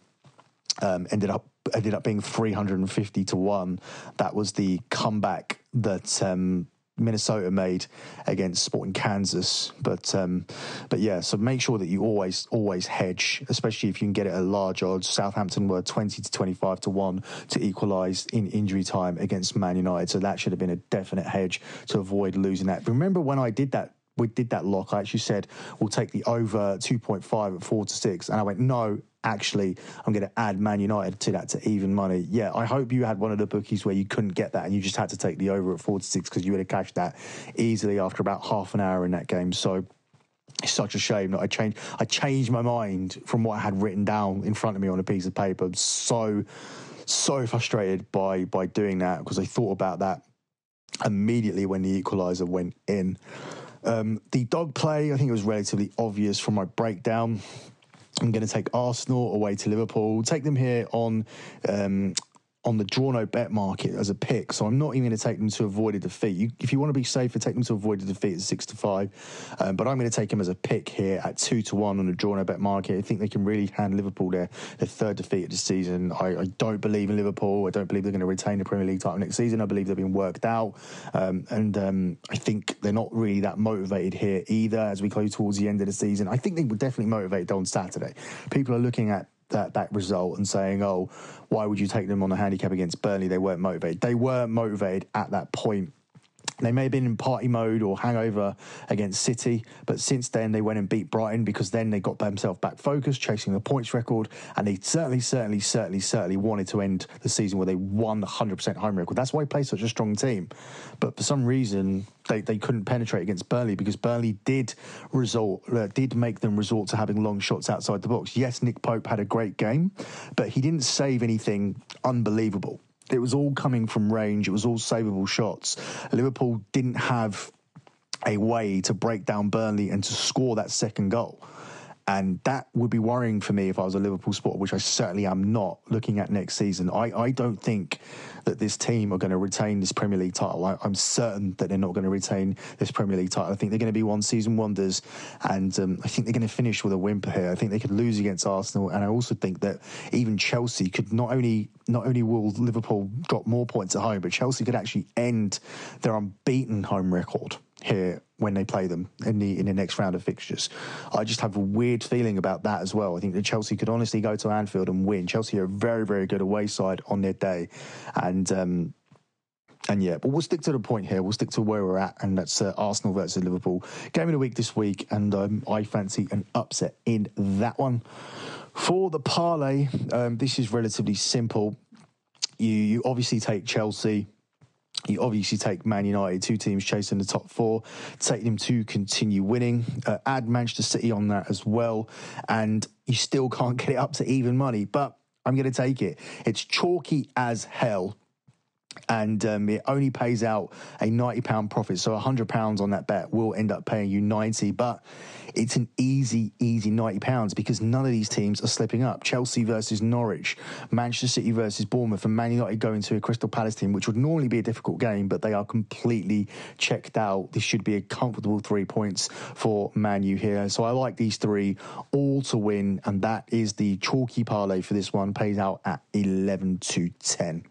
um, ended up ended up being 350 to 1 that was the comeback that um, Minnesota made against Sporting Kansas. But um, but yeah, so make sure that you always always hedge, especially if you can get it at large odds. Southampton were twenty to twenty five to one to equalise in injury time against Man United, so that should have been a definite hedge to avoid losing that. Remember when I did that we did that lock, I actually said we'll take the over 2.5 at four to six. And I went, no, actually, I'm going to add Man United to that to even money. Yeah, I hope you had one of the bookies where you couldn't get that and you just had to take the over at four to six because you would have cashed that easily after about half an hour in that game. So it's such a shame that I changed. I changed my mind from what I had written down in front of me on a piece of paper. I'm so so frustrated by by doing that because I thought about that immediately when the equaliser went in. Um, the dog play, I think it was relatively obvious from my breakdown. I'm going to take Arsenal away to Liverpool. Take them here on um, on the draw no bet market as a pick. So I'm not even going to take them to avoid a defeat. You, if you want to be safer, take them to avoid a defeat at six to five. Um, but I'm going to take them as a pick here at two to one on the draw no bet market. I think they can really hand Liverpool their, their third defeat of the season. I, I, don't believe in Liverpool. I don't believe they're going to retain the Premier League title next season. I believe they've been worked out. Um, and um, I think they're not really that motivated here either as we close towards the end of the season. I think they were definitely motivated on Saturday. People are looking at that, that result and saying, oh, why would you take them on a handicap against Burnley? They weren't motivated. They weren't motivated at that point they may have been in party mode or hangover against City, but since then they went and beat Brighton because then they got themselves back focused, chasing the points record, and they certainly, certainly, certainly, certainly wanted to end the season where they won the 100% home record. That's why they play such a strong team. But for some reason, they, they couldn't penetrate against Burnley because Burnley did resort, uh, did make them resort to having long shots outside the box. Yes, Nick Pope had a great game, but he didn't save anything unbelievable it was all coming from range. It was all savable shots. Liverpool didn't have a way to break down Burnley and to score that second goal. And that would be worrying for me if I was a Liverpool supporter, which I certainly am not looking at next season. I, I don't think that this team are going to retain this Premier League title. I, am certain that they're not going to retain this Premier League title. I think they're going to be one season wonders. And um, I think they're going to finish with a whimper here. I think they could lose against Arsenal. And I also think that even Chelsea could not only, not only will Liverpool drop more points at home, but Chelsea could actually end their unbeaten home record here when they play them in the in the next round of fixtures. I just have a weird feeling about that as well. I think that Chelsea could honestly go to Anfield and win. Chelsea are very very good away side on their day, and. Um, and yeah, but we'll stick to the point here. We'll stick to where we're at, and that's uh, Arsenal versus Liverpool. Game of the week this week, and um, I fancy an upset in that one. For the parlay, um, this is relatively simple. You, you obviously take Chelsea you obviously take Man United, two teams chasing the top four, take them to continue winning. Uh, add Manchester City on that as well, and you still can't get it up to even money. But I'm going to take it. It's chalky as hell and um, it only pays out a £90 profit. So £100 on that bet will end up paying you 90 but it's an easy, easy £90 because none of these teams are slipping up. Chelsea versus Norwich, Manchester City versus Bournemouth, and Man United going to a Crystal Palace team, which would normally be a difficult game, but they are completely checked out. This should be a comfortable three points for Man U here. So I like these three all to win, and that is the chalky parlay for this one, pays out at 11 to 10.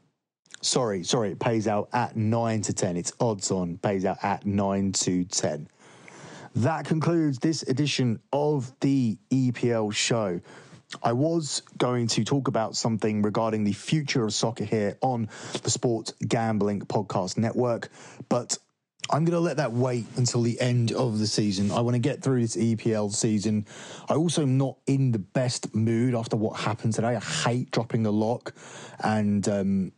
Sorry, sorry, it pays out at 9 to 10. It's odds on, pays out at 9 to 10. That concludes this edition of the EPL show. I was going to talk about something regarding the future of soccer here on the Sports Gambling Podcast Network, but I'm going to let that wait until the end of the season. I want to get through this EPL season. I also am not in the best mood after what happened today. I hate dropping the lock, and um,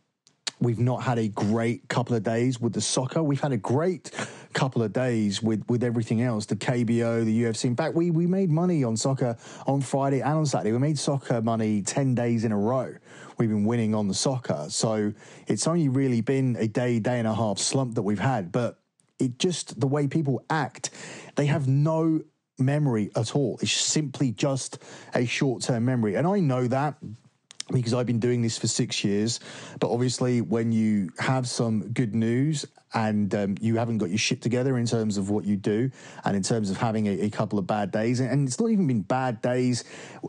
We've not had a great couple of days with the soccer. We've had a great couple of days with with everything else, the KBO, the UFC. In fact, we we made money on soccer on Friday and on Saturday. We made soccer money ten days in a row. We've been winning on the soccer, so it's only really been a day, day and a half slump that we've had, but. It just the way people act, they have no memory at all. It's simply just a short term memory. And I know that because I've been doing this for six years. But obviously, when you have some good news and um, you haven't got your shit together in terms of what you do and in terms of having a, a, couple of bad days, and it's not even been bad days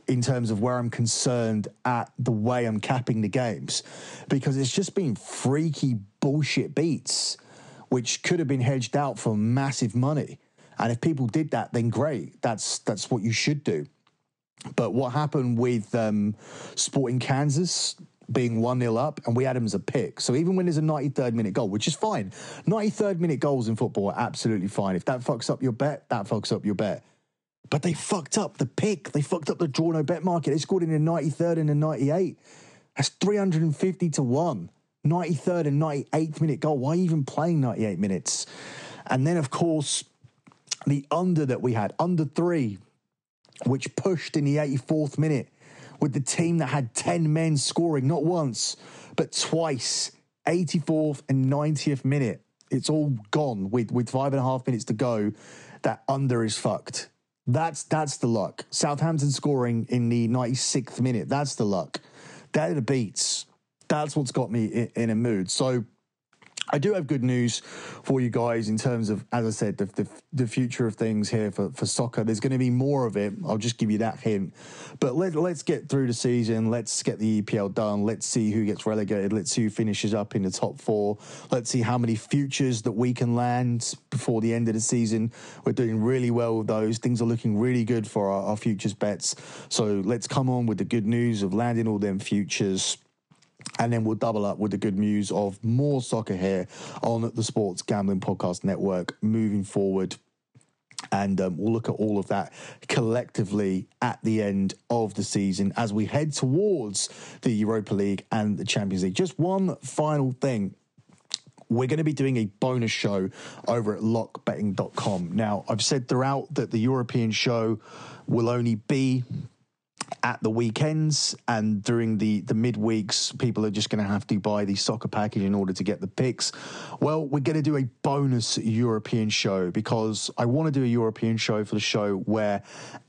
in terms of where I'm concerned at the way I'm capping the games, because it's just been freaky bullshit beats, which could have been hedged out for massive money. And if people did that, then great. That's that's what you should do. But what happened with um, Sporting Kansas being 1 0 up, and we had him as a pick. So even when there's a 93rd minute goal, which is fine, 93rd minute goals in football are absolutely fine. If that fucks up your bet, that fucks up your bet. But they fucked up the pick. They fucked up the draw no bet market. They scored in the 93rd and the 98. That's 350 to 1. 93rd and 98th minute goal. Why even playing 98 minutes? And then, of course, the under that we had, under three, which pushed in the 84th minute with the team that had 10 men scoring, not once, but twice, 84th and 90th minute. It's all gone with, with five and a half minutes to go. That under is fucked. That's that's the luck. Southampton scoring in the 96th minute. That's the luck. That are the beats. That's what's got me in, in a mood. So I do have good news for you guys in terms of, as I said, the, the, the future of things here for, for soccer. There's going to be more of it. I'll just give you that hint. But let, let's get through the season. Let's get the EPL done. Let's see who gets relegated. Let's see who finishes up in the top four. Let's see how many futures that we can land before the end of the season. We're doing really well with those. Things are looking really good for our, our futures bets. So let's come on with the good news of landing all them futures and then we'll double up with the good news of more soccer here on the Sports Gambling Podcast Network moving forward. And um, we'll look at all of that collectively at the end of the season as we head towards the Europa League and the Champions League. Just one final thing we're going to be doing a bonus show over at lockbetting.com. Now, I've said throughout that the European show will only be at the weekends and during the the midweeks people are just going to have to buy the soccer package in order to get the picks. Well we're going to do a bonus european show because i want to do a european show for the show where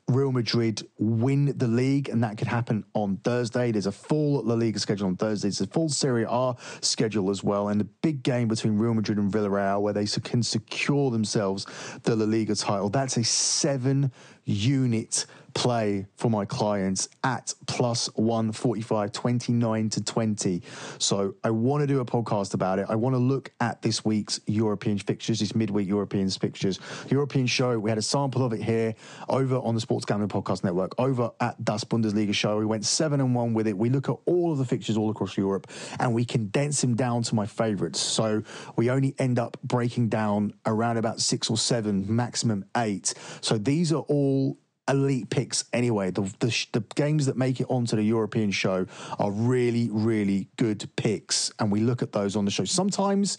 Real Madrid win the league, and that could happen on Thursday. There's a full La Liga schedule on Thursday. There's a full Serie A schedule as well, and a big game between Real Madrid and Villarreal where they can secure themselves the La Liga title. That's a seven unit play for my clients at plus 145, 29 to 20. So I want to do a podcast about it. I want to look at this week's European fixtures, this midweek European fixtures. European show, we had a sample of it here over on the Sports Gambling Podcast Network, over at Das Bundesliga show. We went seven and one with it. We look at all of the fixtures all across Europe and we condense them down to my favorites. So we only end up breaking down around about six or seven, maximum eight. So these are all elite picks anyway. The, the, the games that make it onto the European show are really, really good picks, and we look at those on the show. Sometimes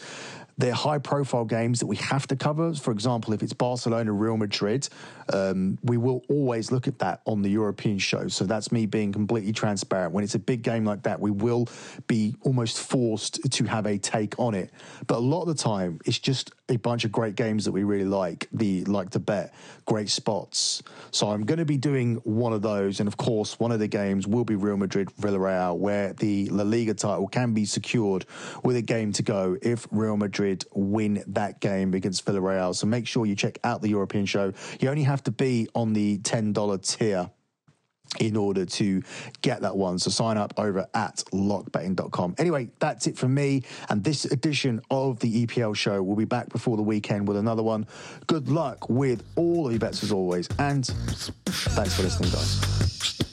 they're high profile games that we have to cover. For example, if it's Barcelona, Real Madrid, um, we will always look at that on the European show. So that's me being completely transparent. When it's a big game like that, we will be almost forced to have a take on it. But a lot of the time, it's just a bunch of great games that we really like, the like to bet, great spots. So I'm going to be doing one of those. And of course, one of the games will be Real Madrid Villarreal, where the La Liga title can be secured with a game to go if Real Madrid win that game against Villarreal. So make sure you check out the European show. You only have have to be on the $10 tier in order to get that one. So sign up over at lockbetting.com. Anyway, that's it from me. And this edition of the EPL show will be back before the weekend with another one. Good luck with all of your bets as always. And thanks for listening, guys.